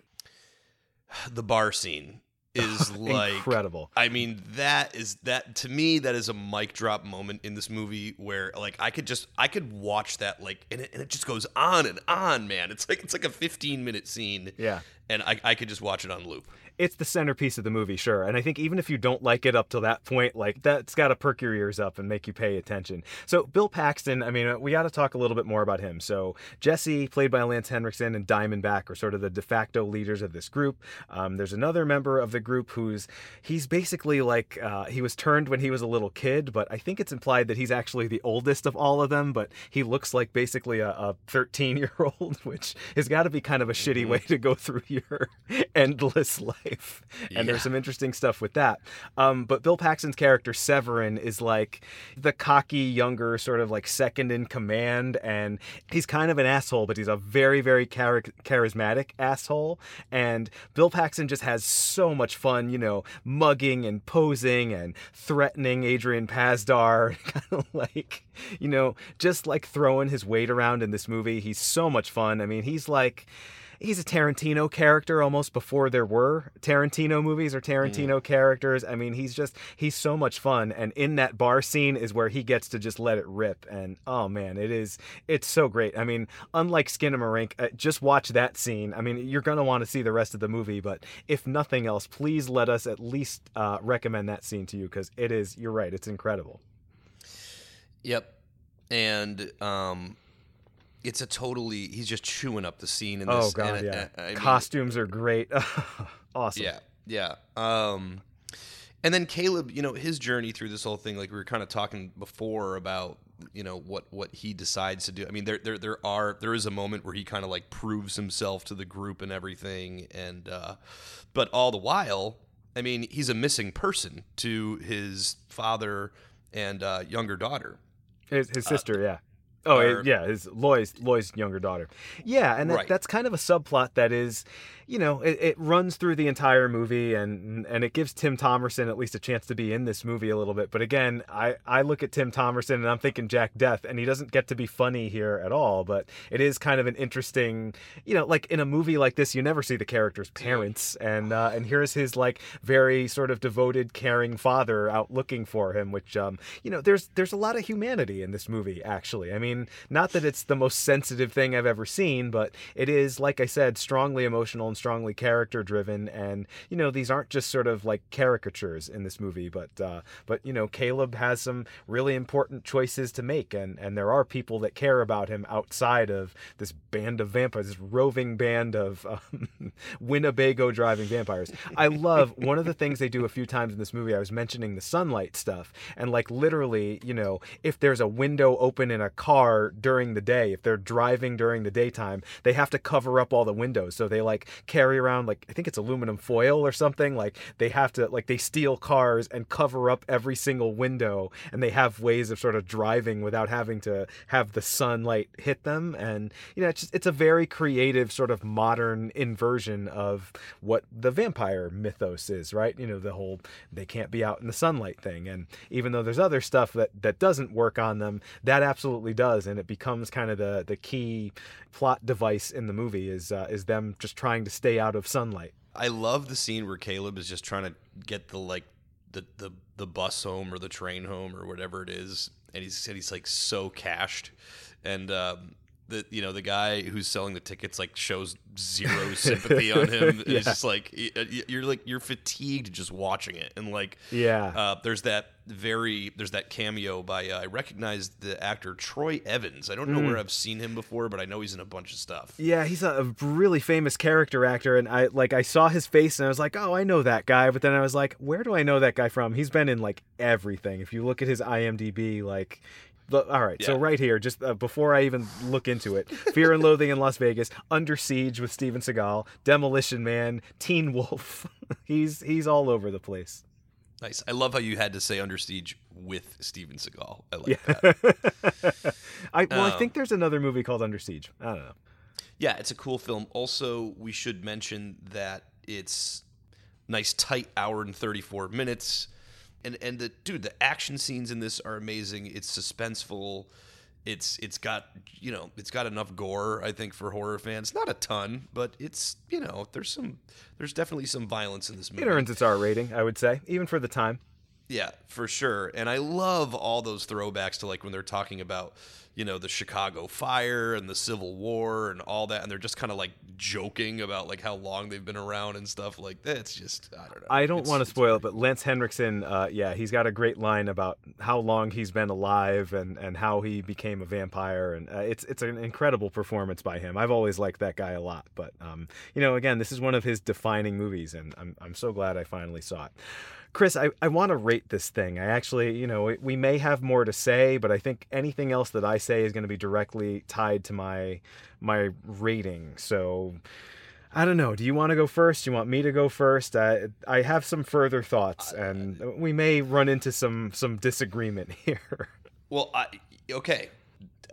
S2: the bar scene is like
S1: Incredible.
S2: I mean, that is that to me that is a mic drop moment in this movie where like I could just I could watch that like and it, and it just goes on and on, man. It's like it's like a 15 minute scene.
S1: Yeah.
S2: And I, I could just watch it on loop.
S1: It's the centerpiece of the movie, sure. And I think even if you don't like it up till that point, like that's got to perk your ears up and make you pay attention. So Bill Paxton, I mean, we got to talk a little bit more about him. So Jesse, played by Lance Henriksen, and Diamondback are sort of the de facto leaders of this group. Um, there's another member of the group who's he's basically like uh, he was turned when he was a little kid, but I think it's implied that he's actually the oldest of all of them. But he looks like basically a 13 year old, which has got to be kind of a shitty way to go through your endless life. And there's some interesting stuff with that. Um, but Bill Paxton's character Severen is like the cocky, younger, sort of like second in command, and he's kind of an asshole, but he's a very, very char- charismatic asshole. And Bill Paxton just has so much fun, you know, mugging and posing and threatening Adrian Pasdar, kind of like, you know, just like throwing his weight around in this movie. He's so much fun. I mean, he's like he's a Tarantino character almost before there were Tarantino movies or Tarantino characters. I mean, he's just he's so much fun and in that bar scene is where he gets to just let it rip and oh man, it is it's so great. I mean, unlike Skinamarink, uh, just watch that scene. I mean, you're going to want to see the rest of the movie, but if nothing else, please let us at least uh, recommend that scene to you cuz it is you're right, it's incredible.
S2: Yep. And um it's a totally he's just chewing up the scene in this.
S1: Oh
S2: this.
S1: god,
S2: and,
S1: yeah.
S2: uh, I mean,
S1: Costumes are great. awesome.
S2: Yeah, yeah. Um, and then Caleb, you know, his journey through this whole thing, like we were kind of talking before about, you know, what what he decides to do. I mean, there there there are there is a moment where he kind of like proves himself to the group and everything, and uh, but all the while, I mean, he's a missing person to his father and uh, younger daughter.
S1: His, his sister, yeah. Oh,
S2: or-
S1: yeah, his Loy's Loy's younger daughter. Yeah, and that,
S2: Right.
S1: that's kind of a subplot that is, you know, it, it runs through the entire movie, and and it gives Tim Thomerson at least a chance to be in this movie a little bit. But again, I I look at Tim Thomerson and I'm thinking Jack Deth, and he doesn't get to be funny here at all. But it is kind of an interesting, you know, like in a movie like this, you never see the character's parents, and uh, and here's his like very sort of devoted, caring father out looking for him, which um, you know, there's there's a lot of humanity in this movie. Actually, I mean, not that it's the most sensitive thing I've ever seen, but it is, like I said, strongly emotional strongly character driven, and you know, these aren't just sort of like caricatures in this movie, but uh, but you know, Caleb has some really important choices to make, and and there are people that care about him outside of this band of vampires, this roving band of um, Winnebago driving vampires. I love one of the things they do a few times in this movie. I was mentioning the sunlight stuff, and like literally, you know, if there's a window open in a car during the day, if they're driving during the daytime, they have to cover up all the windows. So they like carry around like I think it's aluminum foil or something. Like they have to like they steal cars and cover up every single window, and they have ways of sort of driving without having to have the sunlight hit them. And you know, it's just, it's a very creative sort of modern inversion of what the vampire mythos is, right? You know, the whole they can't be out in the sunlight thing. And even though there's other stuff that that doesn't work on them, that absolutely does, and it becomes kind of the the key plot device in the movie is uh, is them just trying to stay out of sunlight.
S2: I love the scene where Caleb is just trying to get the like the the, the bus home or the train home or whatever it is, and he's and he's like so cashed, and um, the you know the guy who's selling the tickets like shows zero sympathy on him.
S1: Yeah.
S2: It's just like you're like you're fatigued just watching it, and like
S1: Yeah.
S2: uh, there's that very there's that cameo by uh, I recognize the actor Troy Evans. I don't know where I've seen him before, but I know he's in a bunch of stuff.
S1: Yeah, he's a really famous character actor, and I like I saw his face and I was like, oh, I know that guy. But then I was like, where do I know that guy from? He's been in like everything. If you look at his IMDb, like. All right, so right here, just uh, before I even look into it, Fear and Loathing in Las Vegas, Under Siege with Steven Seagal, Demolition Man, Teen Wolf. he's he's all over the place.
S2: Nice. I love how you had to say Under Siege with Steven Seagal. I like
S1: Yeah.
S2: that.
S1: I well, I
S2: Um,
S1: think there's another movie called Under Siege. I don't know.
S2: Yeah, it's a cool film. Also, we should mention that it's nice tight hour and 34 minutes. And and the dude, the action scenes in this are amazing. It's suspenseful. It's it's got, you know, it's got enough gore, I think for horror fans. Not a ton, but it's, you know, there's some there's definitely some violence in this movie.
S1: It earns its R rating, I would say, even for the time.
S2: Yeah, for sure. And I love all those throwbacks to like when they're talking about, you know, the Chicago fire and the Civil War and all that. And they're just kind of like joking about like how long they've been around and stuff like that. It's just, I don't know.
S1: I don't want to spoil it, but Lance Henriksen, uh, yeah, he's got a great line about how long he's been alive and, and how he became a vampire, and uh, it's it's an incredible performance by him. I've always liked that guy a lot, but um, you know, again, this is one of his defining movies, and I'm I'm so glad I finally saw it. Chris, I, I want to rate this thing. I actually, you know, we, we may have more to say, but I think anything else that I say is going to be directly tied to my my rating. So I don't know. Do you want to go first? Do you want me to go first? I I have some further thoughts, uh, and uh, we may run into some some disagreement here.
S2: Well, I okay.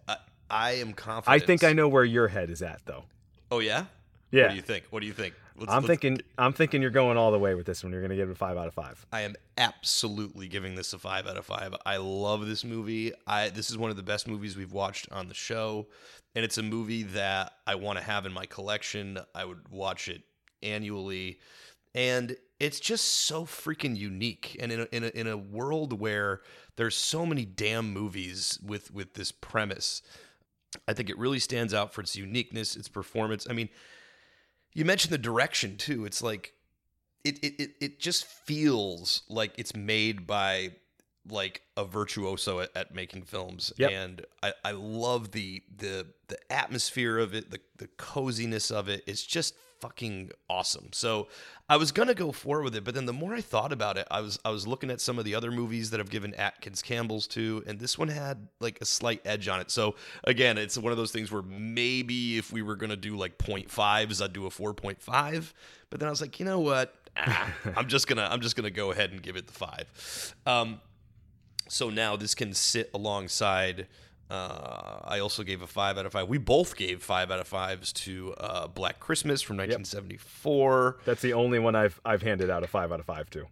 S2: I, I am confident.
S1: I think I know where your head is at, though.
S2: Oh yeah.
S1: Yeah.
S2: What do you think? What do you think? Let's-
S1: I'm
S2: let's-
S1: thinking. I'm thinking you're going all the way with this one. You're going to give it a five out of five.
S2: I am absolutely giving this a five out of five. I love this movie. I this is one of the best movies we've watched on the show, and it's a movie that I want to have in my collection. I would watch it annually, and it's just so freaking unique. And in a, in a, in a world where there's so many damn movies with with this premise, I think it really stands out for its uniqueness, its performance. I mean, you mentioned the direction too. It's like it it it, it just feels like it's made by like a virtuoso at, at making films
S1: Yep.
S2: and I, I love the the the atmosphere of it the the coziness of it it's just fucking awesome. So i was gonna go forward with it but then the more i thought about it i was i was looking at some of the other movies that i've given atkins campbell's to and this one had like a slight edge on it. So again it's one of those things where maybe if we were gonna do like 0.5s i'd do a 4.5 but then i was like you know what? Ah, i'm just gonna i'm just gonna go ahead and give it the five. Um so now this can sit alongside. Uh, I also gave a five out of five. We both gave five out of fives to uh, Black Christmas from 1974.
S1: That's the only one I've I've handed out a five out of five to.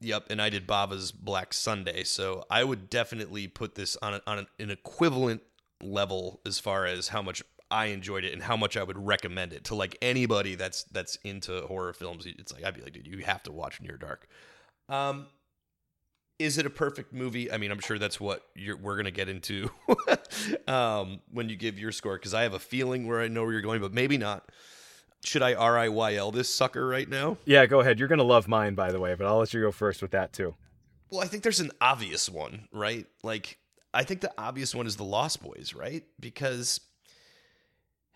S2: Yep, and I did Bava's Black Sunday. So I would definitely put this on, a, on an, an equivalent level as far as how much I enjoyed it and how much I would recommend it to like anybody that's that's into horror films. It's like I'd be like, dude, you have to watch Near Dark. Um, is it a perfect movie? I mean, I'm sure that's what you're, we're gonna get into um, when you give your score because I have a feeling where I know where you're going, but maybe not. Should I R I Y L this sucker right now?
S1: Yeah, go ahead. You're gonna love mine, by the way, but I'll let you go first with that too.
S2: Well, I think there's an obvious one, right? Like, I think the obvious one is the Lost Boys, right? Because,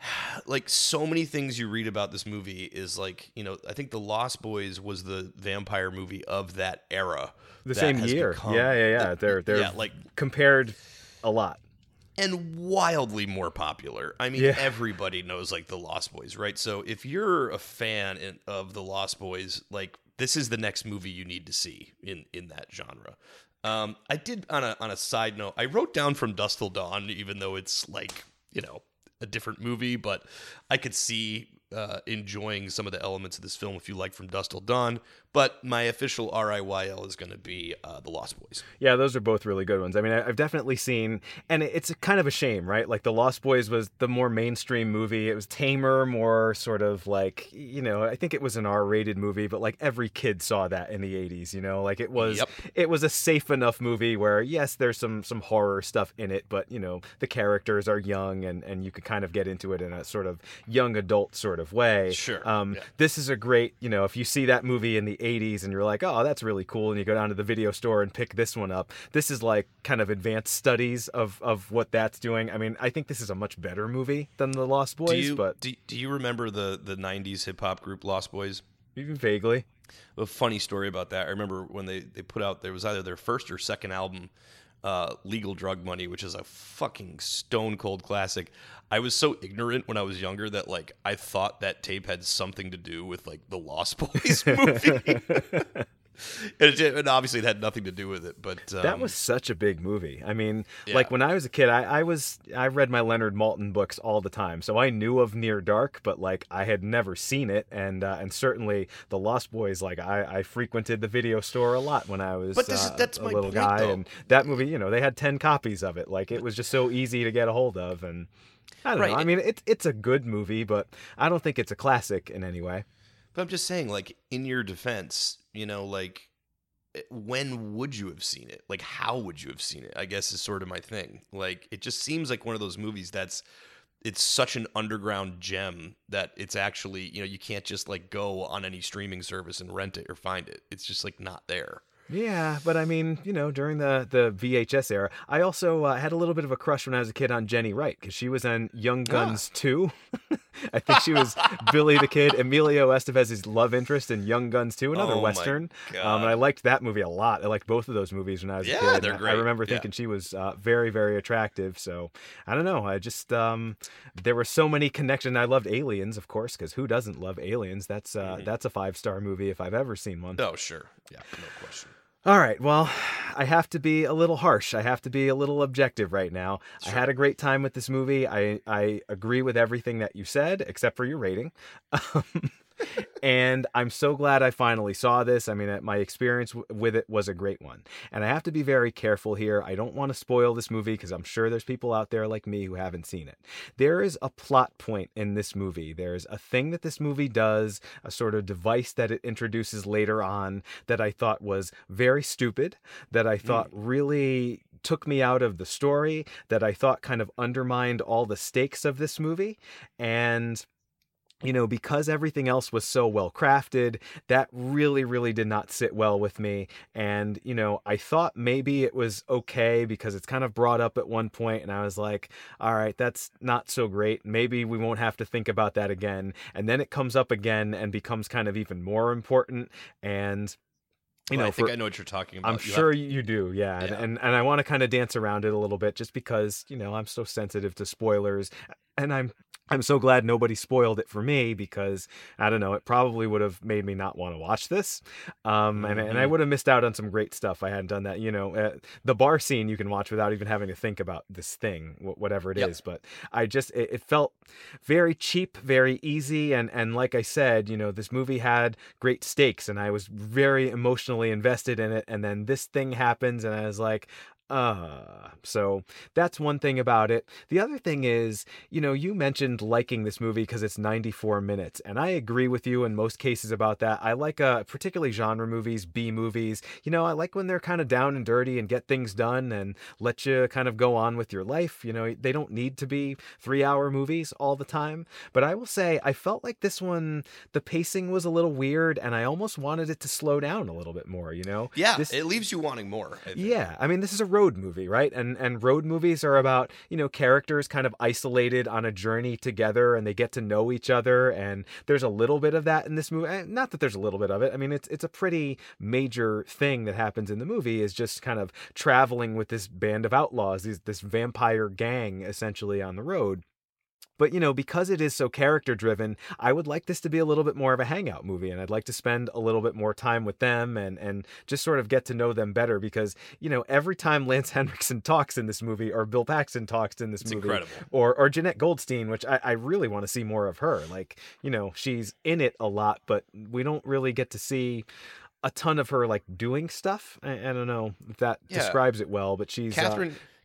S2: like, so many things you read about this movie is like, you know, I think the Lost Boys was the vampire movie of that era.
S1: The
S2: that
S1: same year.
S2: become-
S1: yeah, yeah, yeah. They're they're
S2: yeah, like
S1: compared a lot.
S2: and wildly more popular. I mean,
S1: Yeah.
S2: everybody knows like the Lost Boys, right? So if you're a fan in, of the Lost Boys, like this is the next movie you need to see in in that genre. Um, I did on a on a side note, I wrote down from Dusk Till Dawn, even though it's like you know a different movie, but I could see uh, enjoying some of the elements of this film if you like from Dusk Till Dawn. But my official RIYL is going to be uh, the Lost Boys.
S1: Yeah, those are both really good ones. I mean, I've definitely seen, and it's kind of a shame, right? Like The Lost Boys was the more mainstream movie. It was tamer, more sort of like, you know, I think it was an R-rated movie, but like every kid saw that in the '80s. You know, like it was,
S2: Yep.
S1: it was a safe enough movie where yes, there's some some horror stuff in it, but you know, the characters are young, and and you could kind of get into it in a sort of young adult sort of way.
S2: Sure,
S1: Um,
S2: yeah.
S1: this is a great, you know, if you see that movie in the 80s and you're like, oh, that's really cool, and you go down to the video store and pick this one up, this is like kind of advanced studies of, of what that's doing. I mean, I think this is a much better movie than The Lost Boys,
S2: do you
S1: but
S2: do, do you remember the the '90s hip hop group Lost Boyz?
S1: even vaguely.
S2: A funny story about that. I remember when they they put out there was either their first or second album, uh, "Legal Drug Money," which is a fucking stone cold classic. I was so ignorant when I was younger that like I thought that tape had something to do with like the Lost Boys movie. and, it, and obviously it had nothing to do with it, but um,
S1: That was such a big movie. I mean,
S2: Yeah.
S1: like when I was a kid, I, I was I read my Leonard Maltin books all the time, so I knew of Near Dark, but like I had never seen it, and uh, and certainly the Lost Boys. Like I, I frequented the video store a lot when I was
S2: But this
S1: uh,
S2: that's
S1: a
S2: my
S1: little
S2: point,
S1: guy,
S2: though.
S1: and that movie, you know, they had ten copies of it. Like it was just so easy to get a hold of, and I don't
S2: Right.
S1: know. I mean, it's it's a good movie, but I don't think it's a classic in any way.
S2: But I'm just saying, like, in your defense, you know, like, eh, when would you have seen it? Like, how would you have seen it? I guess is sort of my thing. Like, it just seems like one of those movies that's, it's such an underground gem that it's actually, you know, you can't just like go on any streaming service and rent it or find it. It's just like not there.
S1: Yeah, but I mean, you know, during the the VHS era, I also uh, had a little bit of a crush when I was a kid on Jenny Wright because she was on Young Guns 2. I think she was Billy the Kid, Emilio Estevez's love interest in Young Guns 2, another
S2: Oh
S1: western. Um, and I liked that movie a lot. I liked both of those movies when I was
S2: Yeah,
S1: a kid.
S2: they're
S1: I-
S2: great.
S1: I remember
S2: Yeah.
S1: thinking she was uh, very, very attractive. So I don't know. I just um, there were so many connections. I loved Aliens, of course, because who doesn't love Aliens? That's uh,
S2: Mhm.
S1: that's a five star movie if I've ever seen one.
S2: Oh, sure. Yeah, no question.
S1: All right. Well, I have to be a little harsh. I have to be a little objective right now. I had a great time with this movie. I I agree with everything that you said, except for your rating. Um, and I'm so glad I finally saw this. I mean, uh, my experience w- with it was a great one. And I have to be very careful here. I don't want to spoil this movie because I'm sure there's people out there like me who haven't seen it. There is a plot point in this movie. There's a thing that this movie does, a sort of device that it introduces later on that I thought was very stupid, that I thought really took me out of the story, that I thought kind of undermined all the stakes of this movie. And you know, because everything else was so well crafted, that really, really did not sit well with me. And, you know, I thought maybe it was okay because it's kind of brought up at one point, and I was like, all right, that's not so great. Maybe we won't have to think about that again. And then it comes up again and becomes kind of even more important. And, you
S2: Well,
S1: know,
S2: I think
S1: for-
S2: I know what you're talking about.
S1: I'm
S2: You have-
S1: sure you do, yeah. And,
S2: Yeah.
S1: and and I want to kind of dance around it a little bit just because, you know, I'm so sensitive to spoilers and I'm I'm so glad nobody spoiled it for me because I don't know, it probably would have made me not want to watch this. Um and and I
S2: Mhm.
S1: would have missed out on some great stuff. If I hadn't done that, you know. Uh, the bar scene you can watch without even having to think about this thing, wh- whatever it is.
S2: Yep.
S1: but I just it, it felt very cheap, very easy and and like I said, you know, this movie had great stakes and I was very emotionally invested in it and then this thing happens and I was like uh so that's one thing about it. The other thing is you know you mentioned liking this movie because it's 94 minutes and i agree with you in most cases about that. I like uh particularly genre movies b movies. You know i like when they're kind of down and dirty and get things done and let you kind of go on with your life. You know they don't need to be three hour movies all the time but i will say i felt like this one the pacing was a little weird and i almost wanted it to slow down a little bit more you know?
S2: Yeah,
S1: This-
S2: it leaves you wanting more. I
S1: yeah, I mean this is a road movie, right? And and road movies are about, you know, characters kind of isolated on a journey together and they get to know each other and there's a little bit of that in this movie. Eh, Not that there's a little bit of it. I mean, it's it's a pretty major thing that happens in the movie is just kind of traveling with this band of outlaws, these this vampire gang essentially on the road. But you know, because it is so character driven, I would like this to be a little bit more of a hangout movie, and I'd like to spend a little bit more time with them and and just sort of get to know them better. Because you know, every time Lance Henriksen talks in this movie, or Bill Paxton talks in this
S2: It's
S1: movie,
S2: incredible.
S1: or or Jenette Goldstein, which I, I really want to see more of her. Like you know, she's in it a lot, but we don't really get to see a ton of her like doing stuff. I, I don't know if that
S2: Yeah.
S1: describes it well, but she's uh,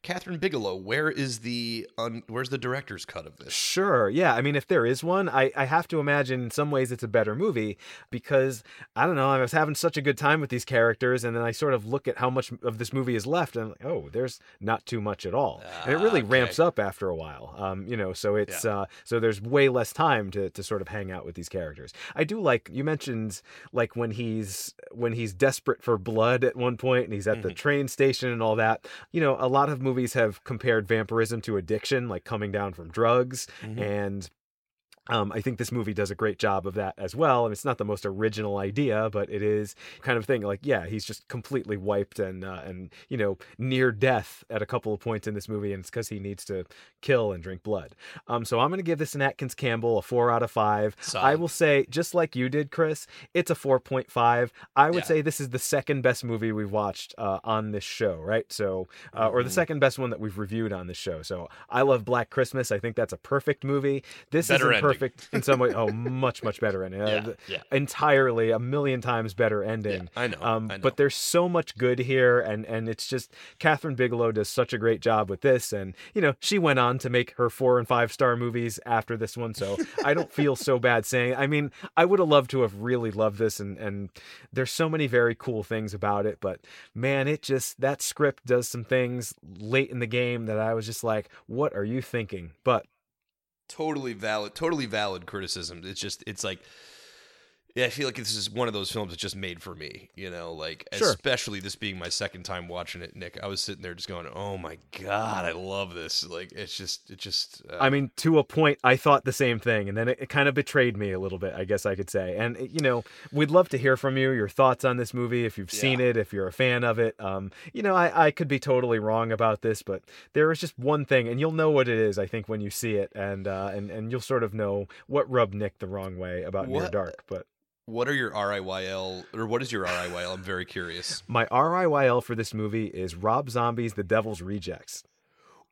S2: Kathryn Bigelow. Where is the un, where's the director's cut of this?
S1: Sure. Yeah. I mean, if there is one, I, I have to imagine in some ways it's a better movie because I don't know. I was having such a good time with these characters, and then I sort of look at how much of this movie is left, and I'm like, oh, there's not too much at all, and it really
S2: Ah,
S1: ramps up after a while. Um, you know, so it's uh, so there's way less time to to sort of hang out with these characters. I do like you mentioned like when he's when he's desperate for blood at one point, and he's at the
S2: Mhm.
S1: train station and all that. You know, a lot of movies have compared vampirism to addiction, like coming down from drugs
S2: Mhm.
S1: and um, I think this movie does a great job of that as well. And it's not the most original idea, but it is kind of thing like, yeah, he's just completely wiped and uh, and you know near death at a couple of points in this movie, and it's because he needs to kill and drink blood. Um, so I'm going to give this an Atkins Campbell a four out of five. I will say, just like you did, Chris, it's a four point five. I would
S2: Yeah.
S1: say this is the second best movie we've watched uh, on this show, right? So, uh, or the
S2: Mhm.
S1: second best one that we've reviewed on this show. So I love Black Christmas. I think that's a perfect movie. This isn't
S2: ending.
S1: Perfect in some way. Oh, much much better ending. Uh,
S2: Yeah,
S1: th-
S2: yeah.
S1: entirely a million times better
S2: Yeah,
S1: ending.
S2: I know.
S1: Um,
S2: I know.
S1: but there's so much good here, and and it's just Kathryn Bigelow does such a great job with this, and you know she went on to make her four and five star movies after this one, so I don't feel so bad saying. I mean, I would have loved to have really loved this, and and there's so many very cool things about it, but man, it just that script does some things late in the game that I was just like, what are you thinking? But
S2: totally valid totally valid criticism. It's just it's like Yeah, I feel like this is one of those films that's just made for me, you know, like
S1: Sure.
S2: especially this being my second time watching it, Nick. I was sitting there just going, "Oh my god, I love this." Like it's just it just uh,
S1: I mean, to a point, I thought the same thing, and then it, it kind of betrayed me a little bit, I guess I could say. And you know, we'd love to hear from you, your thoughts on this movie, if you've seen it, if you're a fan of it. Um, you know, I, I could be totally wrong about this, but there is just one thing, and you'll know what it is, I think, when you see it, and uh, and and you'll sort of know what rubbed Nick the wrong way about Near Dark. But
S2: what are your RIYL or what is your RIYL? I'm very curious.
S1: my RIYL for this movie is Rob Zombie's The Devil's Rejects.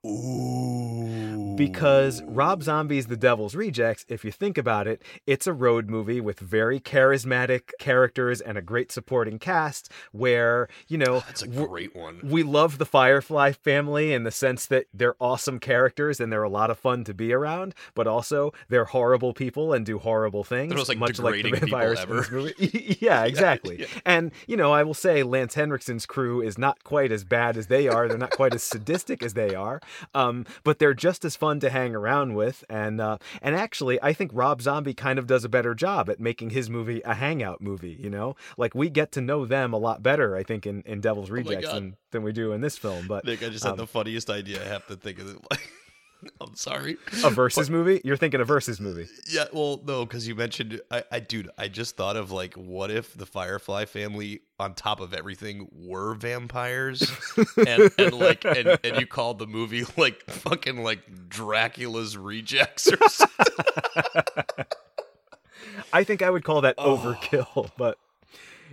S2: Ooh.
S1: because Rob Zombie's The Devil's Rejects, if you think about it, it's a road movie with very charismatic characters and a great supporting cast where, you know, ah,
S2: that's a great one.
S1: we love the Firefly family in the sense that they're awesome characters and they're a lot of fun to be around, but also they're horrible people and do horrible things.
S2: the most, like,
S1: much like the vampires movie. yeah, exactly.
S2: yeah.
S1: And, you know, I will say Lance Henriksen's crew is not quite as bad as they are. They're not quite as sadistic as they are. Um, but they're just as fun to hang around with. And uh, and actually, I think Rob Zombie kind of does a better job at making his movie a hangout movie. You know, like we get to know them a lot better. I think in, in Devil's Rejects
S2: Oh
S1: than, than we do in this film. But
S2: Nick, I just
S1: um,
S2: had the funniest idea. I have to think of it. I'm sorry.
S1: a versus movie? You're thinking a versus movie?
S2: Yeah, well, no, because you mentioned, I, I, dude, I just thought of like, what if the Firefly family, on top of everything, were vampires, and, and like, and, and you called the movie like fucking like Dracula's Rejects or something.
S1: I think I would call that
S2: Oh.
S1: overkill, but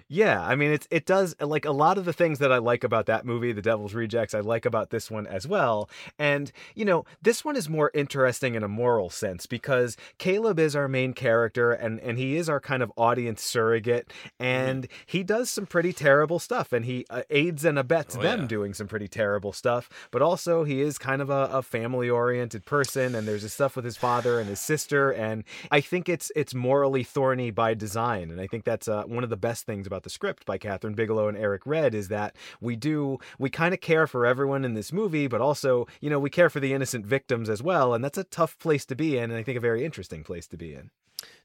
S1: yeah, I mean it's it does like a lot of the things that I like about that movie, The Devil's Rejects, I like about this one as well. And you know, this one is more interesting in a moral sense because Caleb is our main character and and he is our kind of audience surrogate and he does some pretty terrible stuff and he uh, aids and abets
S2: Oh,
S1: them
S2: yeah.
S1: doing some pretty terrible stuff, but also he is kind of a, a family oriented person and there's this stuff with his father and his sister and I think it's it's morally thorny by design and I think that's uh, one of the best things about the script by Kathryn Bigelow and Eric Red is that we do we kind of care for everyone in this movie but also you know we care for the innocent victims as well and that's a tough place to be in and I think a very interesting place to be in.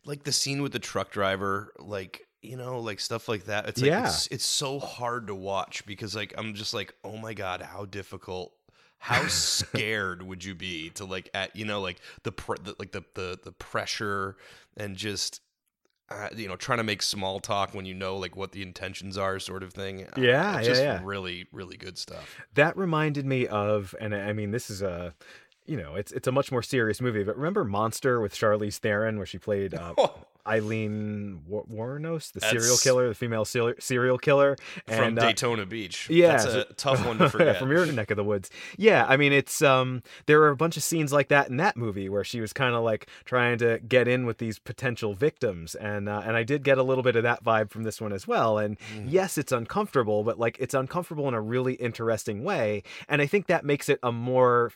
S2: like the scene with the truck driver, like you know, like stuff like that. It's like
S1: Yeah.
S2: it's, it's so hard to watch because like I'm just like, oh my god, how difficult. How scared would you be to like at you know like the, pre- the like the, the the pressure and just uh, you know trying to make small talk when you know like what the intentions are sort of thing. Uh,
S1: Yeah,
S2: it's
S1: yeah,
S2: just
S1: yeah.
S2: really really good stuff.
S1: That reminded me of, and I mean, this is a, you know, it's it's a much more serious movie. But remember Monster with Charlize Theron, where she played uh, Aileen War- Wuornos, the serial killer, the female serial serial killer,
S2: From
S1: and uh,
S2: Daytona Beach.
S1: yeah,
S2: That's a tough one to forget.
S1: from your neck of the woods. Yeah, I mean, it's um, there are a bunch of scenes like that in that movie where she was kind of like trying to get in with these potential victims, and uh, and I did get a little bit of that vibe from this one as well. And yes, it's uncomfortable, but like it's uncomfortable in a really interesting way, and I think that makes it a more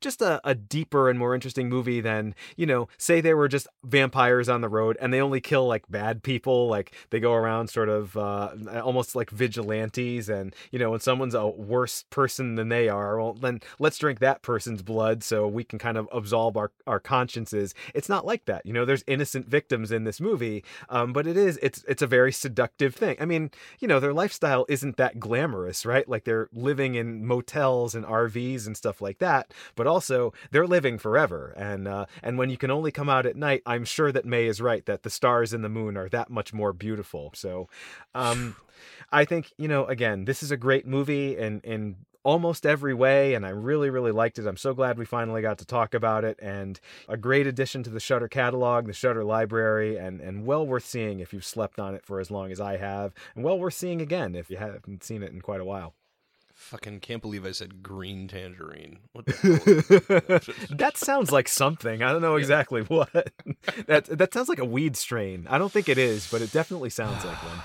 S1: just a, a deeper and more interesting movie than you know say they were just vampires on the road and they only kill like bad people like they go around sort of uh, almost like vigilantes and you know when someone's a worse person than they are well then let's drink that person's blood so we can kind of absolve our, our consciences. It's not like that you know there's innocent victims in this movie um, but it is it's it's a very seductive thing. I mean you know their lifestyle isn't that glamorous right? Like they're living in motels and rvs and stuff like that but also they're living forever. And uh, and when you can only come out at night i'm sure that may is right that the stars and the moon are that much more beautiful. So um i think you know again this is a great movie in in almost every way and i really really liked it. I'm so glad we finally got to talk about it. And a great addition to the shudder catalog the shudder library and and well worth seeing if you've slept on it for as long as i have and well worth seeing again if you haven't seen it in quite a while
S2: Fucking can't believe I said green tangerine. What the hell?
S1: that sounds like something. I don't know exactly what. that that sounds like a weed strain. I don't think it is, but it definitely sounds like one.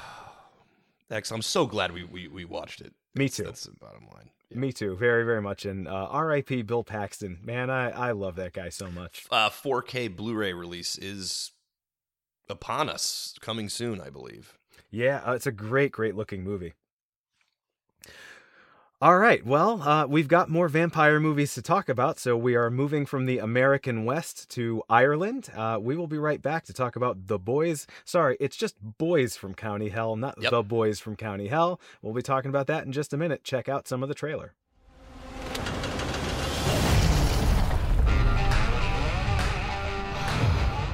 S2: X, I'm so glad we, we, we watched it.
S1: Me
S2: That's-
S1: too.
S2: That's the bottom line. Yeah.
S1: Me too, very very much. And uh, R.I.P. Bill Paxton. Man, I I love that guy so much.
S2: Uh, 4K Blu-ray release is upon us, coming soon, I believe.
S1: Yeah, uh, it's a great great looking movie. All right. Well, uh, we've got more vampire movies to talk about, so we are moving from the American West to Ireland. Uh, we will be right back to talk about the boys. Sorry, it's just boys from County Hell, not
S2: Yep.
S1: the boys from County Hell. We'll be talking about that in just a minute. Check out some of the trailer.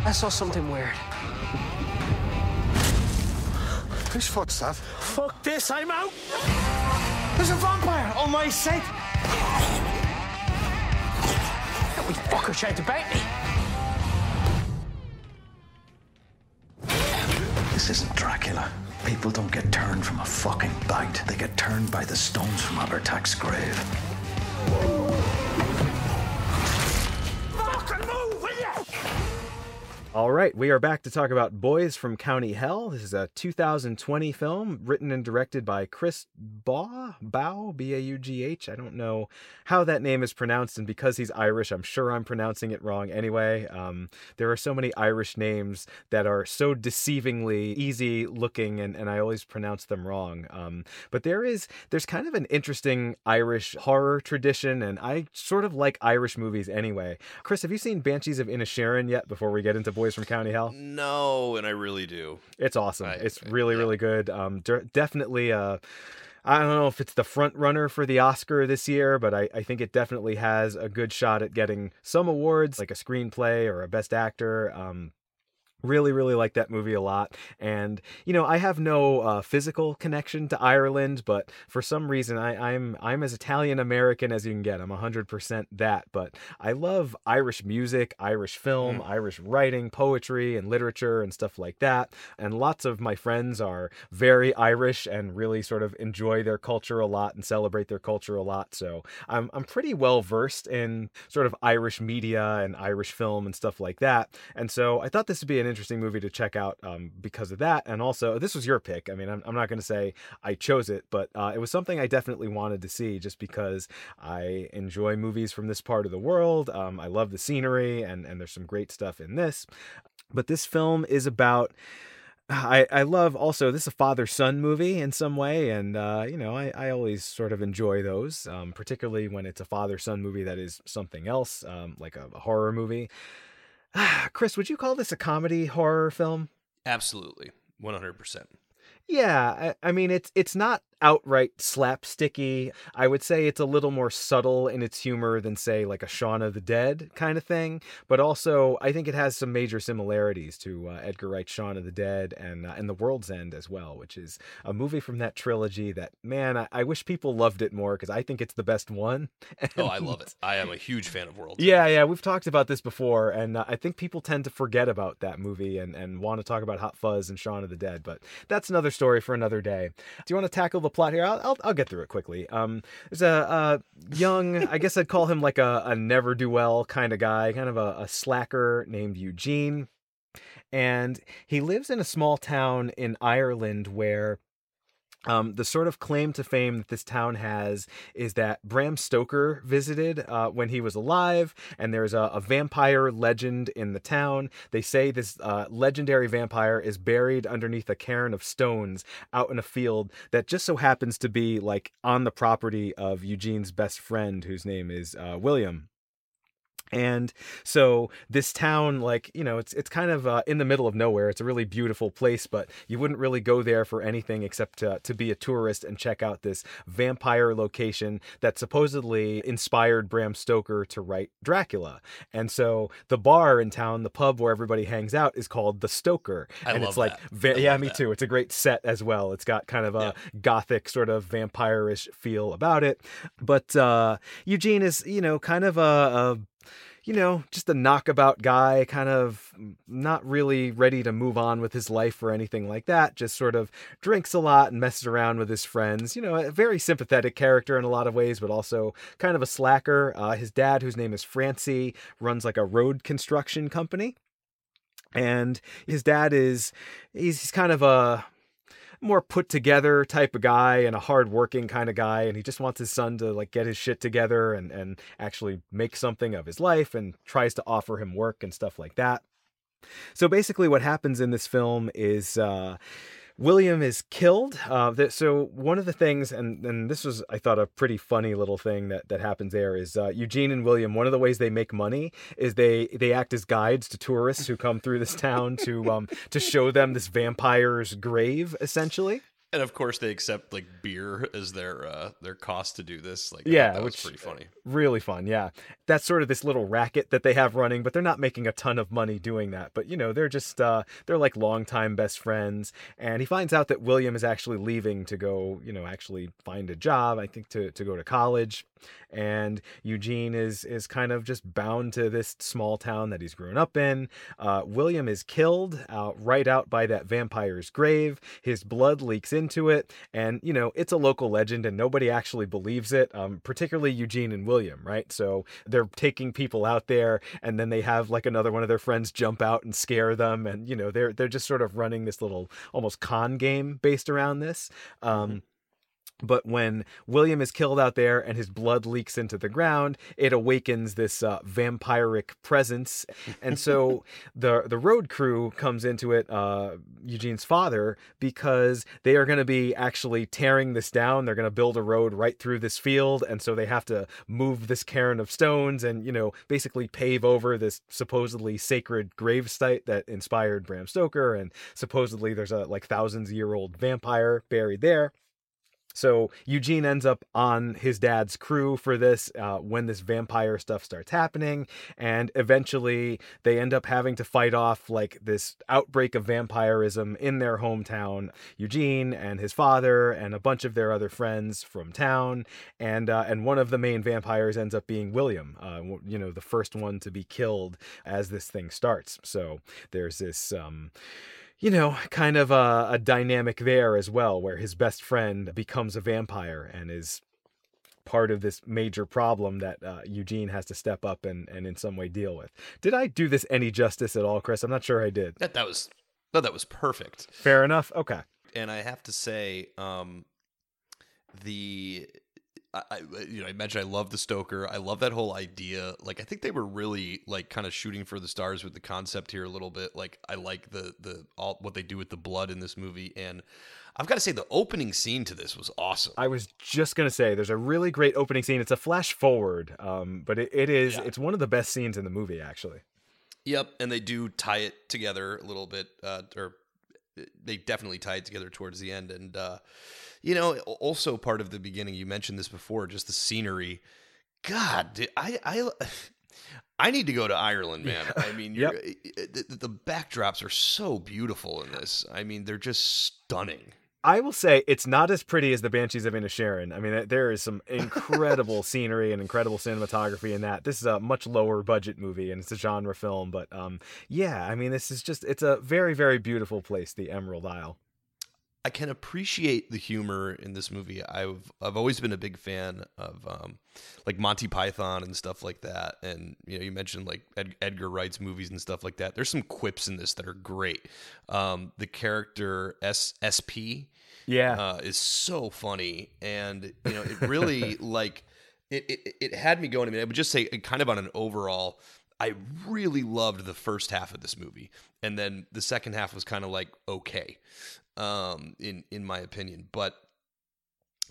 S7: I saw something weird.
S8: Whose foot's that?
S7: Fuck this, I'm out! There's a vampire on my set! That wee fucker tried to bite me!
S9: This isn't Dracula. People don't get turned from a fucking bite. They get turned by the stones from Abhartach's grave.
S1: All right, we are back to talk about Boys from County Hell. This is a 2020 film written and directed by Chris Baugh, B A U G H. I don't know how that name is pronounced, and because he's Irish, I'm sure I'm pronouncing it wrong anyway. Um, there are so many Irish names that are so deceivingly easy looking, and, and I always pronounce them wrong. Um, but there is there's kind of an interesting Irish horror tradition, and I sort of like Irish movies anyway. Chris, have you seen Banshees of Inisherin yet? Before we get into Boys from County Hell,
S2: No, and I really do.
S1: it's awesome.
S2: I-
S1: it's
S2: I-
S1: really
S2: yeah.
S1: really good. Um, de- definitely. Uh, I don't know if it's the front runner for the Oscar this year, but I, I think it definitely has a good shot at getting some awards, like a screenplay or a best actor. Um, really really like that movie a lot. And you know i have no uh, physical connection to ireland but for some reason I, i'm i'm as italian american as you can get. I'm 100% that but i love irish music irish film irish writing poetry and literature and stuff like that. And lots of my friends are very irish and really sort of enjoy their culture a lot and celebrate their culture a lot. So i'm, I'm pretty well versed in sort of irish media and irish film and stuff like that. And so i thought this would be an interesting movie to check out um, because of that. And also, this was your pick. I mean, I'm, I'm not going to say I chose it, but uh, it was something I definitely wanted to see just because I enjoy movies from this part of the world. Um, I love the scenery, and, and there's some great stuff in this. But this film is about. I, I love also this is a father son movie in some way and uh, you know I, I always sort of enjoy those um, particularly when it's a father son movie that is something else um, like a, a horror movie Chris, would you call this a comedy horror film?
S2: Absolutely. 100%.
S1: Yeah, I, I mean it's it's not outright slapsticky. I would say it's a little more subtle in its humor than say like a Shaun of the Dead kind of thing, but also I think it has some major similarities to uh, Edgar Wright's Shaun of the Dead and uh, and The World's End as well, which is a movie from that trilogy that man, I, I wish people loved it more because I think it's the best one.
S2: Oh, I love it. I am a huge fan of World.
S1: Yeah, yeah, we've talked about this before, and uh, I think people tend to forget about that movie and, and want to talk about Hot Fuzz and Shaun of the Dead, but that's another story for another day. Do you want to tackle the plot here? I'll, I'll, I'll get through it quickly. Um, there's a, a young, I guess I'd call him like a, a never do well kind of guy, kind of a, a slacker named Eugene, and he lives in a small town in Ireland where um, the sort of claim to fame that this town has is that Bram Stoker visited uh, when he was alive, and there's a, a vampire legend in the town. They say this uh, legendary vampire is buried underneath a cairn of stones out in a field that just so happens to be like on the property of Eugene's best friend, whose name is uh, William. And so this town, like you know, it's it's kind of uh, in the middle of nowhere. It's a really beautiful place, but you wouldn't really go there for anything except to, to be a tourist and check out this vampire location that supposedly inspired Bram Stoker to write Dracula. And so the bar in town, the pub where everybody hangs out, is called the Stoker.
S2: I
S1: and it's like, va- yeah, me
S2: that.
S1: too. It's a great set as well. It's got kind of a gothic sort of vampire-ish feel about it. But uh, Eugene is, you know, kind of a, a you know, just a knockabout guy, kind of not really ready to move on with his life or anything like that. Just sort of drinks a lot and messes around with his friends. You know, a very sympathetic character in a lot of ways, but also kind of a slacker. Uh, his dad, whose name is Francie, runs like a road construction company. And his dad is, he's, he's kind of a, more put together type of guy and a hardworking kind of guy and he just wants his son to like get his shit together and and actually make something of his life and tries to offer him work and stuff like that. So basically what happens in this film is uh William is killed. Uh, so one of the things, and, and this was, I thought, a pretty funny little thing that, that happens there is uh, Eugene and William. One of the ways they make money is they they act as guides to tourists who come through this town to um to show them this vampire's grave, essentially.
S2: And of course, they accept like beer as their uh, their cost to do this. Like,
S1: yeah,
S2: that
S1: which
S2: was pretty funny.
S1: Really fun, yeah. That's sort of this little racket that they have running, but they're not making a ton of money doing that. But you know, they're just uh, they're like longtime best friends. And he finds out that William is actually leaving to go, you know, actually find a job. I think to to go to college. And Eugene is is kind of just bound to this small town that he's grown up in. Uh, William is killed out right out by that vampire's grave. His blood leaks into it, and you know it's a local legend, and nobody actually believes it. Um, particularly Eugene and William, right? So they're taking people out there, and then they have like another one of their friends jump out and scare them, and you know they're they're just sort of running this little almost con game based around this. Um, but when William is killed out there and his blood leaks into the ground, it awakens this uh, vampiric presence, and so the the road crew comes into it. Uh, Eugene's father, because they are going to be actually tearing this down. They're going to build a road right through this field, and so they have to move this cairn of stones and you know basically pave over this supposedly sacred grave site that inspired Bram Stoker, and supposedly there's a like thousands year old vampire buried there. So Eugene ends up on his dad's crew for this uh, when this vampire stuff starts happening, and eventually they end up having to fight off like this outbreak of vampirism in their hometown. Eugene and his father and a bunch of their other friends from town, and uh, and one of the main vampires ends up being William. Uh, you know, the first one to be killed as this thing starts. So there's this. Um, you know, kind of a, a, dynamic there as well, where his best friend becomes a vampire and is part of this major problem that uh, Eugene has to step up and, and in some way deal with. Did I do this any justice at all, Chris? I'm not sure I did.
S2: That that was no, that was perfect.
S1: Fair enough. Okay.
S2: And I have to say, um, the I, you know, I mentioned I love the Stoker. I love that whole idea. Like, I think they were really like kind of shooting for the stars with the concept here a little bit. Like, I like the the all what they do with the blood in this movie, and I've got to say the opening scene to this was awesome.
S1: I was just gonna say there's a really great opening scene. It's a flash forward, um, but it, it is yeah. it's one of the best scenes in the movie actually.
S2: Yep, and they do tie it together a little bit, uh, or they definitely tie it together towards the end, and. uh you know, also part of the beginning, you mentioned this before, just the scenery. God, dude, I, I, I need to go to Ireland, man. I mean, yep. Eh, eh, eh, the, the backdrops are so beautiful in this. I mean, they're just stunning.
S1: I will say it's not as pretty as the Banshees of Inisherin. I mean, there is some incredible scenery and incredible cinematography in that. This is a much lower budget movie and it's a genre film, but um, yeah, I mean, this is just it's a very very beautiful place, the Emerald Isle.
S2: I can appreciate the humor in this movie. I've I've always been a big fan of um, like Monty Python and stuff like that. And you know, you mentioned like Ed- Edgar Wright's movies and stuff like that. There's some quips in this that are great. Um, the character S S P,
S1: yeah,
S2: uh, is so funny, and you know, it really like it, it. It had me going. I mean, I would just say, kind of on an overall. I really loved the first half of this movie, and then the second half was kind of like okay um, in in my opinion. But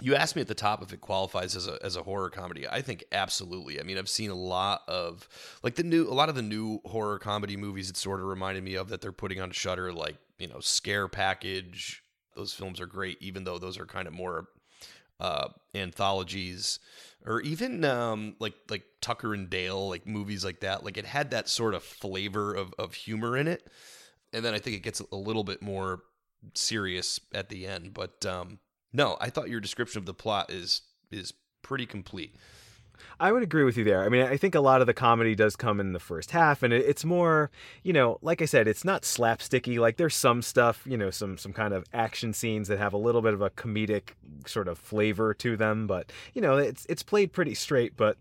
S2: you asked me at the top if it qualifies as a as a horror comedy. I think absolutely. I mean, I've seen a lot of like the new a lot of the new horror comedy movies. It sort of reminded me of that they're putting on Shudder, like you know, Scare Package. Those films are great, even though those are kind of more uh, anthologies, or even um, like like Tucker and Dale, like movies like that. Like it had that sort of flavor of of humor in it, and then I think it gets a little bit more serious at the end. But um, no, I thought your description of the plot is is pretty complete.
S1: I would agree with you there. I mean, I think a lot of the comedy does come in the first half, and it's more, you know, like I said, it's not slapsticky. Like there's some stuff, you know, some some kind of action scenes that have a little bit of a comedic sort of flavor to them, but you know, it's it's played pretty straight. But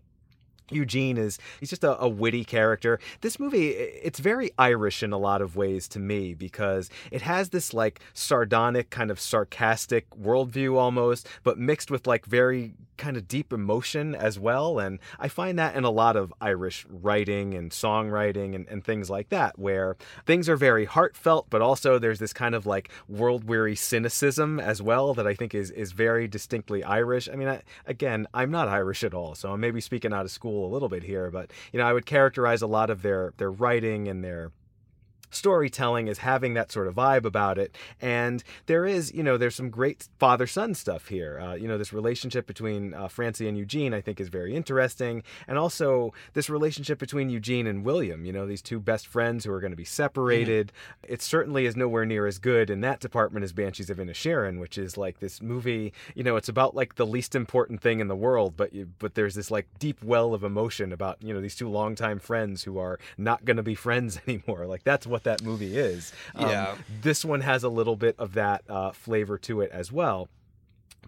S1: Eugene is he's just a, a, witty character. This movie it's very Irish in a lot of ways to me because it has this like sardonic kind of sarcastic worldview almost, but mixed with like very kind of deep emotion as well. And I find that in a lot of Irish writing and songwriting and, and things like that, where things are very heartfelt, but also there's this kind of like world weary cynicism as well that I think is is very distinctly Irish. I mean, I, again, I'm not Irish at all, so I'm maybe speaking out of school a little bit here, but you know, I would characterize a lot of their their writing and their storytelling is having that sort of vibe about it. And there is, you know, there's some great father son stuff here. Uh, you know, this relationship between uh, Francie and Eugene, I think, is very interesting. And also this relationship between Eugene and William, you know, these two best friends who are going to be separated. Mm-hmm. It certainly is nowhere near as good in that department as Banshees of Inisherin, which is like this movie, you know, it's about like the least important thing in the world, but you, but there's this like deep well of emotion about, you know, these two longtime friends who are not going to be friends anymore. Like that's what what that movie is.
S2: Um, yeah.
S1: This one has a little bit of that uh, flavor to it as well.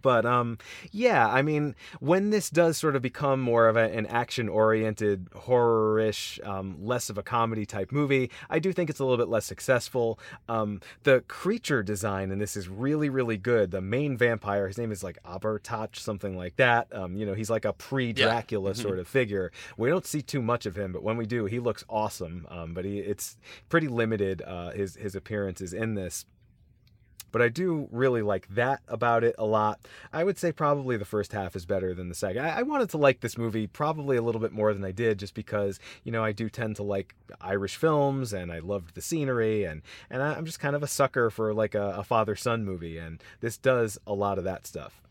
S1: But um, yeah, I mean, when this does sort of become more of a, an action-oriented, horror-ish, um, less of a comedy type movie, I do think it's a little bit less successful. Um, the creature design in this is really, really good. The main vampire, his name is like Abhartach, something like that. Um, you know, he's like a pre-Dracula yeah. mm-hmm. sort of figure. We don't see too much of him, but when we do, he looks awesome. Um, but he, it's pretty limited. Uh, his his appearances in this but I do really like that about it a lot. I would say probably the first half is better than the second. I, I wanted to like this movie probably a little bit more than I did, just because you know I do tend to like Irish films and I loved the scenery and and I'm just kind of a sucker for like a, a father son movie, and this does a lot of that stuff.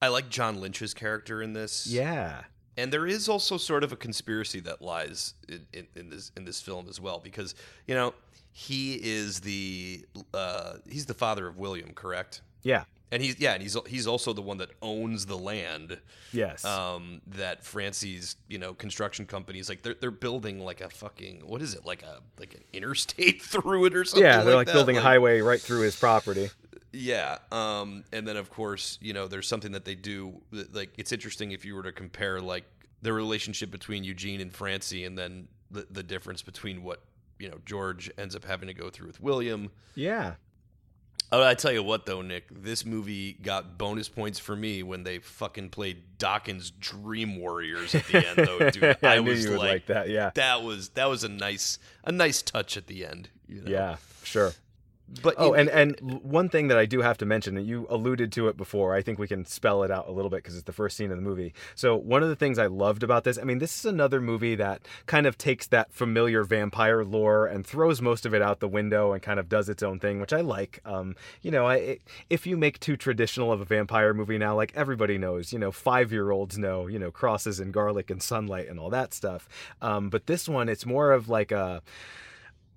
S2: I like John Lynch's character in this.
S1: Yeah.
S2: And there is also sort of a conspiracy that lies in, in, in this in this film as well, because you know he is the uh, he's the father of William, correct?
S1: Yeah.
S2: And he's yeah, and he's he's also the one that owns the land.
S1: Yes.
S2: Um, that Francie's you know construction companies like they're they're building like a fucking what is it like a like an interstate through it or something.
S1: Yeah, they're
S2: like,
S1: like building like, a highway right through his property.
S2: Yeah. Um, and then of course you know there's something that they do like it's interesting if you were to compare like the relationship between Eugene and Francie and then the the difference between what you know George ends up having to go through with William.
S1: Yeah.
S2: Oh, I tell you what, though, Nick, this movie got bonus points for me when they fucking played Dokken's Dream Warriors at the end, though, dude.
S1: I, I was like, like, that. Yeah,
S2: that was that was a nice a nice touch at the end. You know?
S1: Yeah, sure.
S2: But
S1: oh, and and one thing that I do have to mention, and you alluded to it before. I think we can spell it out a little bit because it's the first scene of the movie. So one of the things I loved about this, I mean, this is another movie that kind of takes that familiar vampire lore and throws most of it out the window and kind of does its own thing, which I like. Um, you know, I, if you make too traditional of a vampire movie now, like everybody knows, you know, five year olds know, you know, crosses and garlic and sunlight and all that stuff. Um, but this one, it's more of like a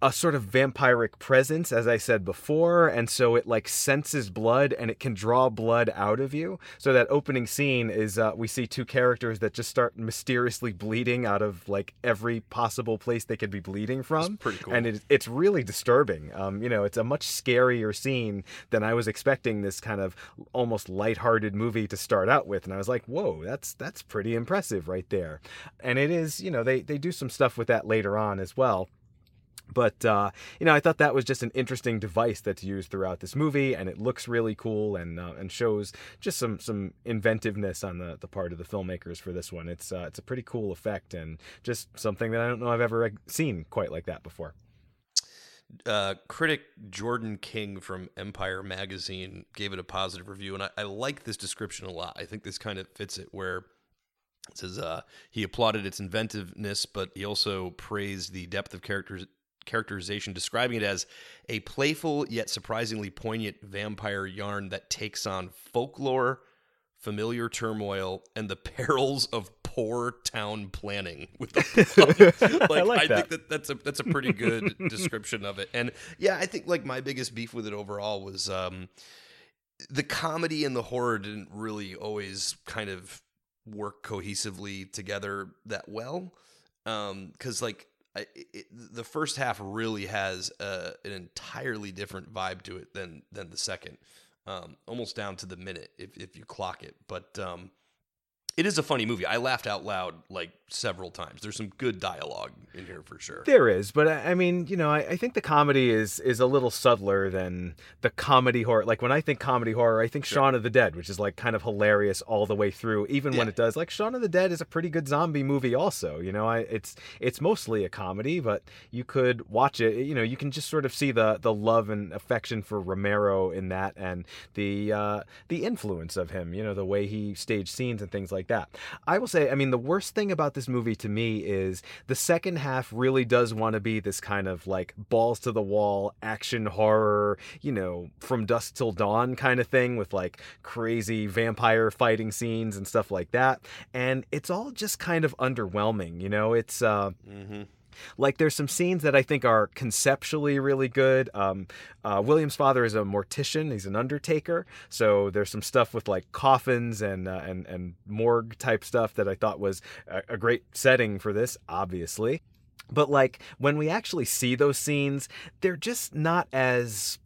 S1: a sort of vampiric presence, as I said before, and so it like senses blood and it can draw blood out of you. So that opening scene is uh, we see two characters that just start mysteriously bleeding out of like every possible place they could be bleeding from.
S2: That's pretty cool.
S1: And it, it's really disturbing. Um, you know, it's a much scarier scene than I was expecting this kind of almost lighthearted movie to start out with. And I was like, whoa, that's that's pretty impressive right there. And it is, you know, they they do some stuff with that later on as well but uh, you know, I thought that was just an interesting device that's used throughout this movie, and it looks really cool and uh, and shows just some some inventiveness on the, the part of the filmmakers for this one. It's uh, it's a pretty cool effect and just something that I don't know I've ever seen quite like that before.
S2: Uh, critic Jordan King from Empire Magazine gave it a positive review, and I, I like this description a lot. I think this kind of fits it where. It says uh, he applauded its inventiveness, but he also praised the depth of characters characterization, describing it as a playful yet surprisingly poignant vampire yarn that takes on folklore, familiar turmoil, and the perils of poor town planning. With the like, I, like I think that that's a that's a pretty good description of it. And yeah, I think like my biggest beef with it overall was um, the comedy and the horror didn't really always kind of work cohesively together that well. Um, because like it, the first half really has a, an entirely different vibe to it than than the second, um, almost down to the minute if if you clock it. But um, it is a funny movie. I laughed out loud like several times. There's some good dialogue in here for sure.
S1: There is, but I I mean, you know, I, I think the comedy is is a little subtler than the comedy horror. Like when I think comedy horror, I think Shaun of the Dead, which is like kind of hilarious all the way through. Even when it does, like Shaun of the Dead is a pretty good zombie movie. Also, you know, I it's it's mostly a comedy, but you could watch it. You know, you can just sort of see the the love and affection for Romero in that, and the uh, the influence of him. You know, the way he staged scenes and things like that. I will say, I mean, the worst thing about this movie to me is the second half really does want to be this kind of like balls to the wall action horror, you know, from dusk till dawn kind of thing with like crazy vampire fighting scenes and stuff like that. And it's all just kind of underwhelming, you know, it's uh
S2: Mm-hmm.
S1: Like there's some scenes that I think are conceptually really good. Um, uh, William's father is a mortician; he's an undertaker. So there's some stuff with like coffins and uh, and and morgue type stuff that I thought was a, a great setting for this. Obviously, but like when we actually see those scenes, they're just not as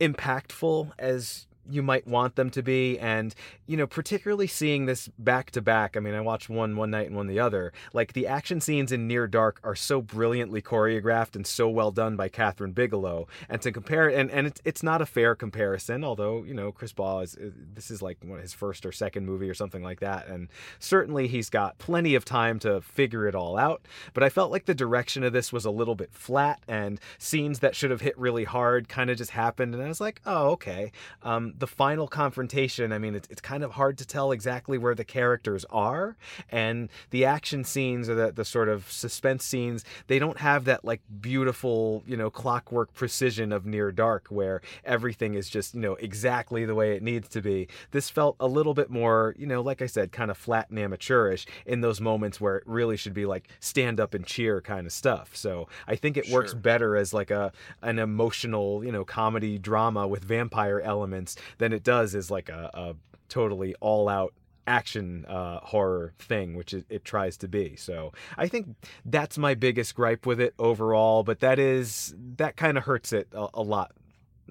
S1: impactful as you might want them to be and you know particularly seeing this back to back i mean i watched one one night and one the other like the action scenes in near dark are so brilliantly choreographed and so well done by kathryn bigelow and to compare and and it's, it's not a fair comparison although you know chris ball is is- this is like what, his first or second movie or something like that and certainly he's got plenty of time to figure it all out but i felt like the direction of this was a little bit flat and scenes that should have hit really hard kind of just happened and i was like oh okay. Um, the final confrontation i mean it's, it's kind of hard to tell exactly where the characters are and the action scenes or the, the sort of suspense scenes they don't have that like beautiful you know clockwork precision of near dark where everything is just you know exactly the way it needs to be. This felt a little bit more you know like i said kind of flat and amateurish in those moments where it really should be like stand up and cheer kind of stuff. So i think it works better as like a an emotional you know comedy drama with vampire elements than it does is like a, a totally all out action uh, horror thing, which it, it tries to be. So I think that's my biggest gripe with it overall. But that is that kind of hurts it a, a lot,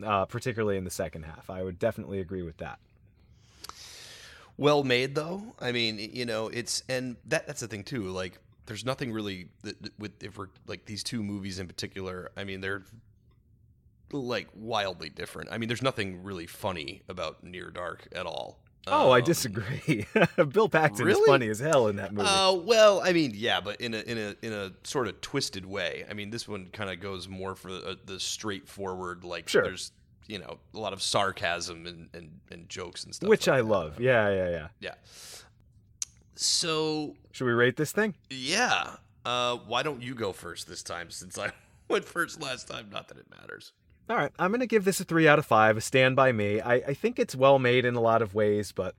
S1: uh, particularly in the second half. I would definitely agree with that.
S2: Well made though. I mean, you know, it's and that that's the thing too. Like, there's nothing really that, with if we're like these two movies in particular. I mean, they're like wildly different. I mean, there's nothing really funny about Near Dark at all.
S1: Oh, I
S2: Um,
S1: disagree. Bill Paxton is
S2: really?
S1: funny as hell in that movie.
S2: Uh, well, I mean, yeah, but in a in a in a sort of twisted way. I mean, this one kind of goes more for the, the straightforward. Like,
S1: Sure.
S2: there's you know a lot of sarcasm and and, and jokes and stuff,
S1: which
S2: like
S1: I
S2: that.
S1: love. Yeah, yeah, yeah.
S2: Yeah. So
S1: Should we rate this thing?
S2: yeah, uh, why don't you go first this time? Since I went first last time, not that it matters.
S1: All right, I'm going to give this a three out of five, a stand by me. I, I think it's well made in a lot of ways, but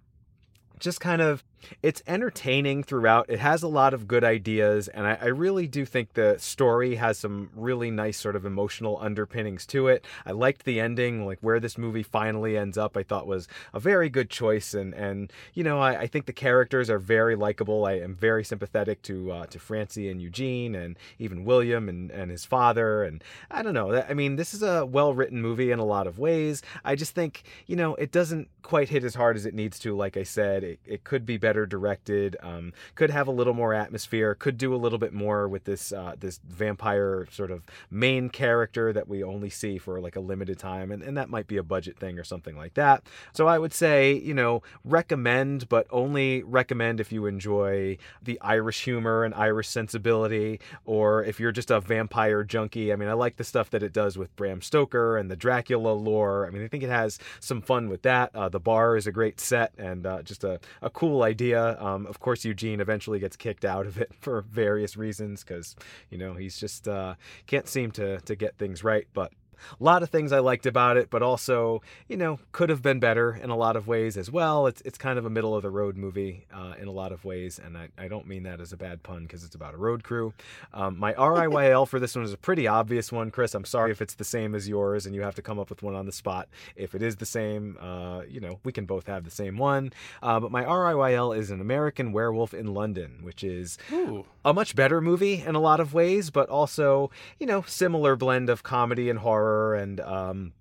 S1: just kind of it's entertaining throughout. It has a lot of good ideas, and I, I really do think the story has some really nice sort of emotional underpinnings to it. I liked the ending, like where this movie finally ends up. I thought was a very good choice, and and you know I, I think the characters are very likable. I am very sympathetic to uh, to Francie and Eugene, and even William and and his father, and I don't know. I mean, this is a well written movie in a lot of ways. I just think you know it doesn't quite hit as hard as it needs to. Like I said, it, it could be better directed. Um, could have a little more atmosphere. Could do a little bit more with this uh, this vampire sort of main character that we only see for like a limited time, and, and that might be a budget thing or something like that. So I would say you know recommend, but only recommend if you enjoy the Irish humor and Irish sensibility, or if you're just a vampire junkie. I mean, I like the stuff that it does with Bram Stoker and the Dracula lore. I mean, I think it has some fun with that. Uh, the bar is a great set and uh, just a, a cool idea. Um, of course, Eugene eventually gets kicked out of it for various reasons because, you know, he's just uh, can't seem to, to get things right. But a lot of things I liked about it, but also, you know, could have been better in a lot of ways as well. It's it's kind of a middle of the road movie uh, in a lot of ways, and I, I don't mean that as a bad pun because it's about a road crew. Um, my RIYL for this one is a pretty obvious one, Chris. I'm sorry if it's the same as yours and you have to come up with one on the spot. If it is the same, uh, you know, we can both have the same one. Uh, but my RIYL is an American Werewolf in London, which is
S2: Ooh.
S1: a much better movie in a lot of ways, but also, you know, similar blend of comedy and horror and um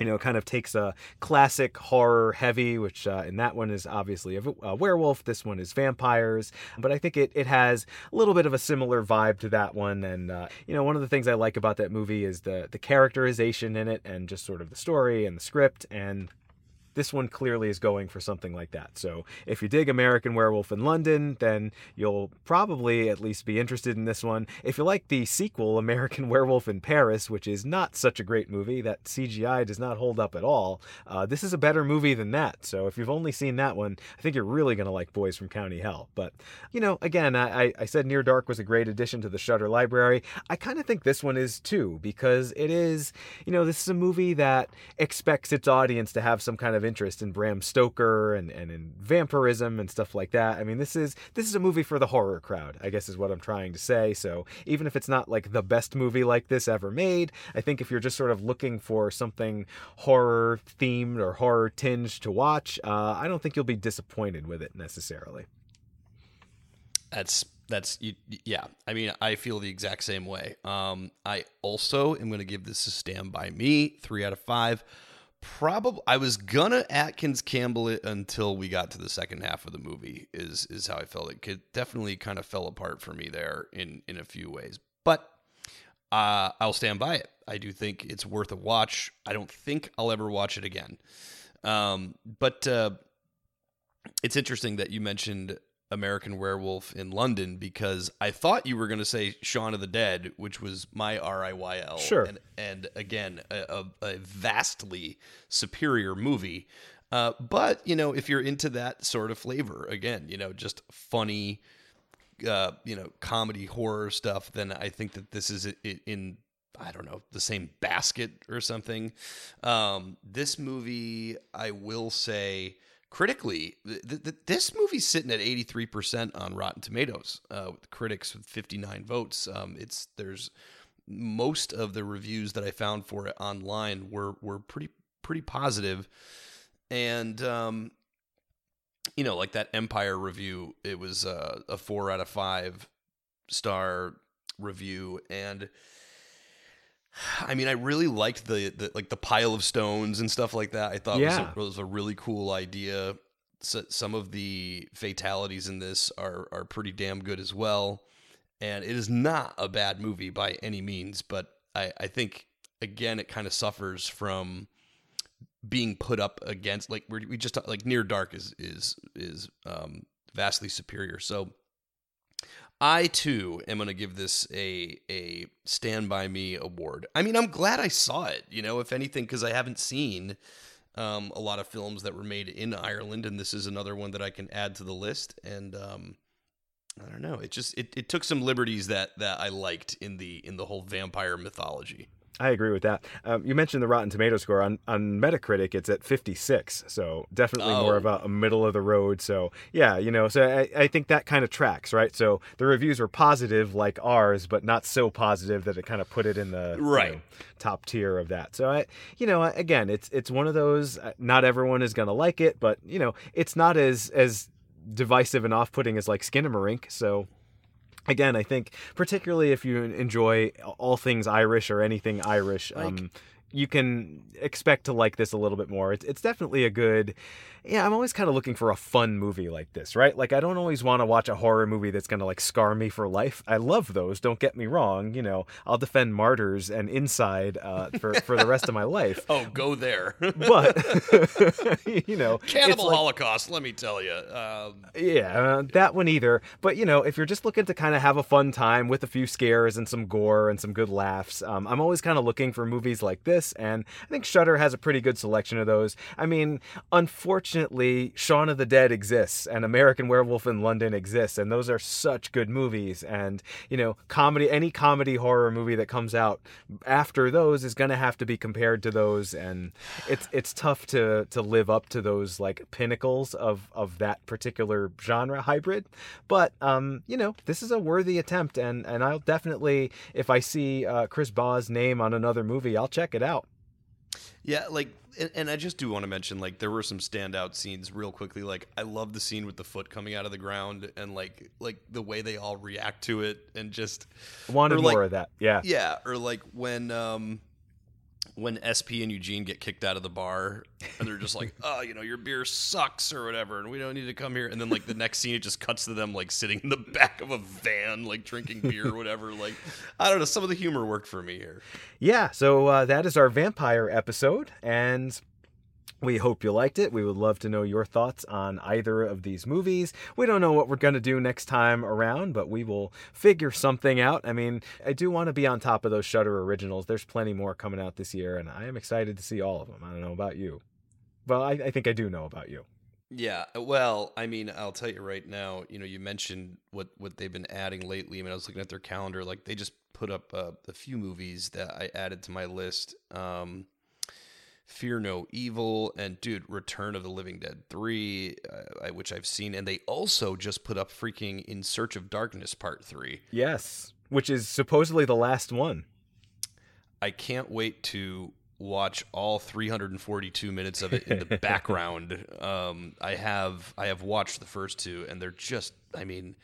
S1: you know, kind of takes a classic horror heavy, which uh, in that one is obviously a, a, werewolf. This one is vampires, but I think it, it has a little bit of a similar vibe to that one. And uh, you know, one of the things I like about that movie is the the characterization in it, and just sort of the story and the script and this one clearly is going for something like that. So if you dig American Werewolf in London, then you'll probably at least be interested in this one. If you like the sequel, American Werewolf in Paris, which is not such a great movie, that CGI does not hold up at all, uh, this is a better movie than that. So if you've only seen that one, I think you're really going to like Boys from County Hell. But, you know, again, I, I said Near Dark was a great addition to the Shudder library. I kind of think this one is too, because it is, you know, this is a movie that expects its audience to have some kind of of interest in Bram Stoker and, and in vampirism and stuff like that. I mean, this is this is a movie for the horror crowd, I guess is what I'm trying to say. So even if it's not like the best movie like this ever made, I think if you're just sort of looking for something horror themed or horror tinged to watch, uh, I don't think you'll be disappointed with it necessarily.
S2: That's that's yeah. I mean, I feel the exact same way. Um, I also am going to give this a stand by me, three out of five. Probably, I was gonna Atkins Campbell it until we got to the second half of the movie. Is is how I felt. It could, definitely kind of fell apart for me there in in a few ways, but uh, I'll stand by it. I do think it's worth a watch. I don't think I'll ever watch it again. Um, but uh, it's interesting that you mentioned American Werewolf in London because I thought you were going to say Shaun of the Dead, which was my R I Y L.
S1: Sure.
S2: And, and again, a, a, vastly superior movie. Uh, but, you know, if you're into that sort of flavor, again, you know, just funny, uh, you know, comedy horror stuff, then I think that this is in, in I don't know, the same basket or something. Um, this movie, I will say, critically, th- th- this movie's sitting at 83% on Rotten Tomatoes, uh, with critics with 59 votes. Um, it's there's most of the reviews that I found for it online were were pretty pretty positive, and um, you know, like that Empire review, it was uh, a four out of five star review, and I mean, I really liked the, the like the pile of stones and stuff like that. I thought yeah. was, a, was a really cool idea. So, some of the fatalities in this are are pretty damn good as well. And it is not a bad movie by any means, but I, I think again it kind of suffers from being put up against like we just like near dark is is is um, vastly superior. So I too am going to give this a a stand by me award. I mean, I'm glad I saw it. You know, if anything, because I haven't seen um, a lot of films that were made in Ireland, and this is another one that I can add to the list. And um, I don't know, it just it, it took some liberties that that I liked in the in the whole vampire mythology.
S1: I agree with that. Um, you mentioned the Rotten Tomato score on on Metacritic; it's at 56, so definitely oh. more of a, a, middle of the road. So yeah, you know, so I, I think that kind of tracks, right? So the reviews were positive, like ours, but not so positive that it kind of put it in the
S2: right
S1: you know, top tier of that. So I, you know, again, it's it's one of those. Uh, not everyone is gonna like it, but you know, it's not as as divisive and off putting as like Skinamarink. So again, I think particularly if you enjoy all things Irish or anything Irish, like, um, you can expect to like this a little bit more. It's, it's definitely a good yeah, I'm always kind of looking for a fun movie like this, right? Like I don't always want to watch a horror movie that's going to like scar me for life. I love those, don't get me wrong, you know. I'll defend Martyrs and Inside uh, for for the rest of my life.
S2: Oh, go there.
S1: but you know,
S2: Cannibal like, Holocaust, let me tell you. Um...
S1: Yeah, uh, that one either. But you know, if you're just looking to kind of have a fun time with a few scares and some gore and some good laughs, um, I'm always kind of looking for movies like this and I think Shudder has a pretty good selection of those. I mean, unfortunately unfortunately, Shaun of the Dead exists and American Werewolf in London exists, and those are such good movies. And you know, comedy, any comedy horror movie that comes out after those is gonna have to be compared to those, and it's it's tough to to live up to those like pinnacles of of that particular genre hybrid. But um, you know, this is a worthy attempt, and and I'll definitely, if I see uh, Chris Baugh's name on another movie, I'll check it out.
S2: Yeah, like and, I just do want to mention like there were some standout scenes real quickly. Like I love the scene with the foot coming out of the ground and like like the way they all react to it and just
S1: wanted more of that. Yeah,
S2: yeah. Or like when um when SP and Eugene get kicked out of the bar and they're just like, oh, you know, your beer sucks or whatever, and we don't need to come here. And then like the next scene, it just cuts to them like sitting in the back of a van, like drinking beer or whatever. Like, I don't know, some of the humor worked for me here.
S1: Yeah, so uh, that is our vampire episode, and we hope you liked it. We would love to know your thoughts on either of these movies. We don't know what we're going to do next time around, but we will figure something out. I mean, I do want to be on top of those Shudder originals. There's plenty more coming out this year, and I am excited to see all of them. I don't know about you. Well, I, I think I do know about you.
S2: Yeah, well, I mean, I'll tell you right now. You know, you mentioned what what they've been adding lately. I mean, I was looking at their calendar. Like, they just put up uh, a few movies that I added to my list. Um, Fear No Evil, and dude, Return of the Living Dead 3, uh, which I've seen. And they also just put up freaking In Search of Darkness Part 3.
S1: Yes, which is supposedly the last one.
S2: I can't wait to watch all 342 minutes of it in the background. Um, I have I have watched the first two, and they're just I mean,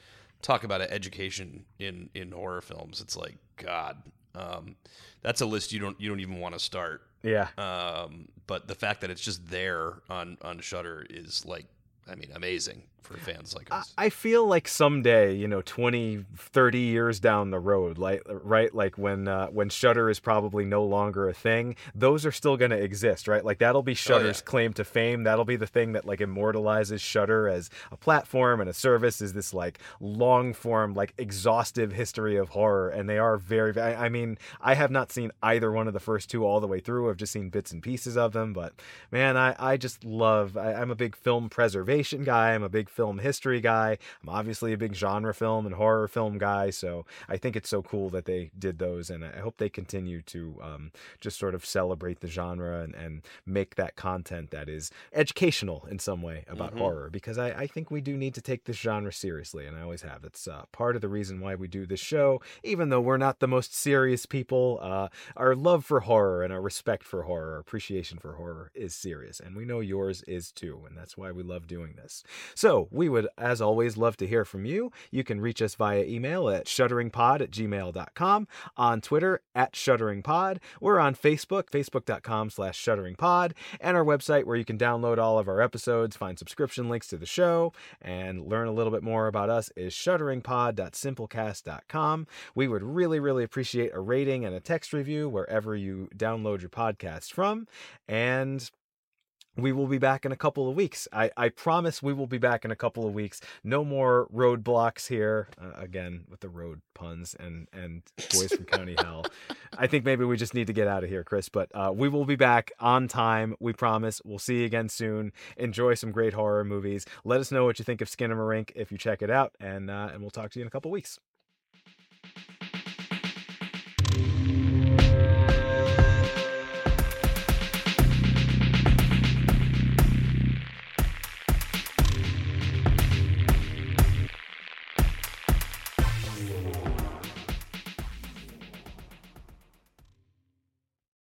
S2: talk about an education in in horror films. It's like God, um, that's a list you don't you don't even want to start.
S1: Yeah.
S2: Um, but the fact that it's just there on on Shudder is like, I mean, amazing for fans like us.
S1: I feel like someday, you know, 20, 30 years down the road, like right, like when uh, when Shudder is probably no longer a thing, those are still going to exist, right? Like that'll be Shudder's
S2: Oh, yeah.
S1: claim to fame. That'll be the thing that like immortalizes Shutter as a platform and a service is this like long form, like exhaustive history of horror, and they are very. I, I mean, I have not seen either one of the first two all the way through. I've just seen bits and pieces of them, but man, I I just love. I, I'm a big film preservation guy. I'm a big film history guy. I'm obviously a big genre film and horror film guy, so I think it's so cool that they did those, and I hope they continue to um, just sort of celebrate the genre and, and make that content that is educational in some way about
S2: Mhm.
S1: horror, because I, I think we do need to take this genre seriously, and I always have. It's uh, part of the reason why we do this show, even though we're not the most serious people. Uh, our love for horror and our respect for horror, our appreciation for horror is serious, and we know yours is too, and that's why we love doing this. So we would, as always, love to hear from you. You can reach us via email at shudderingpod at gmail.com, on Twitter at shudderingpod. We're on Facebook, facebook.com slash shudderingpod, and our website where you can download all of our episodes, find subscription links to the show, and learn a little bit more about us is shudderingpod.simplecast.com. We would really, really appreciate a rating and a text review wherever you download your podcast from. And we will be back in a couple of weeks. I, I promise we will be back in a couple of weeks. No more roadblocks here. Uh, again, with the road puns and, and boys from County Hell. I think maybe we just need to get out of here, Chris. But uh, we will be back on time. We promise. We'll see you again soon. Enjoy some great horror movies. Let us know what you think of Skinamarink if you check it out. And, uh, and we'll talk to you in a couple of weeks.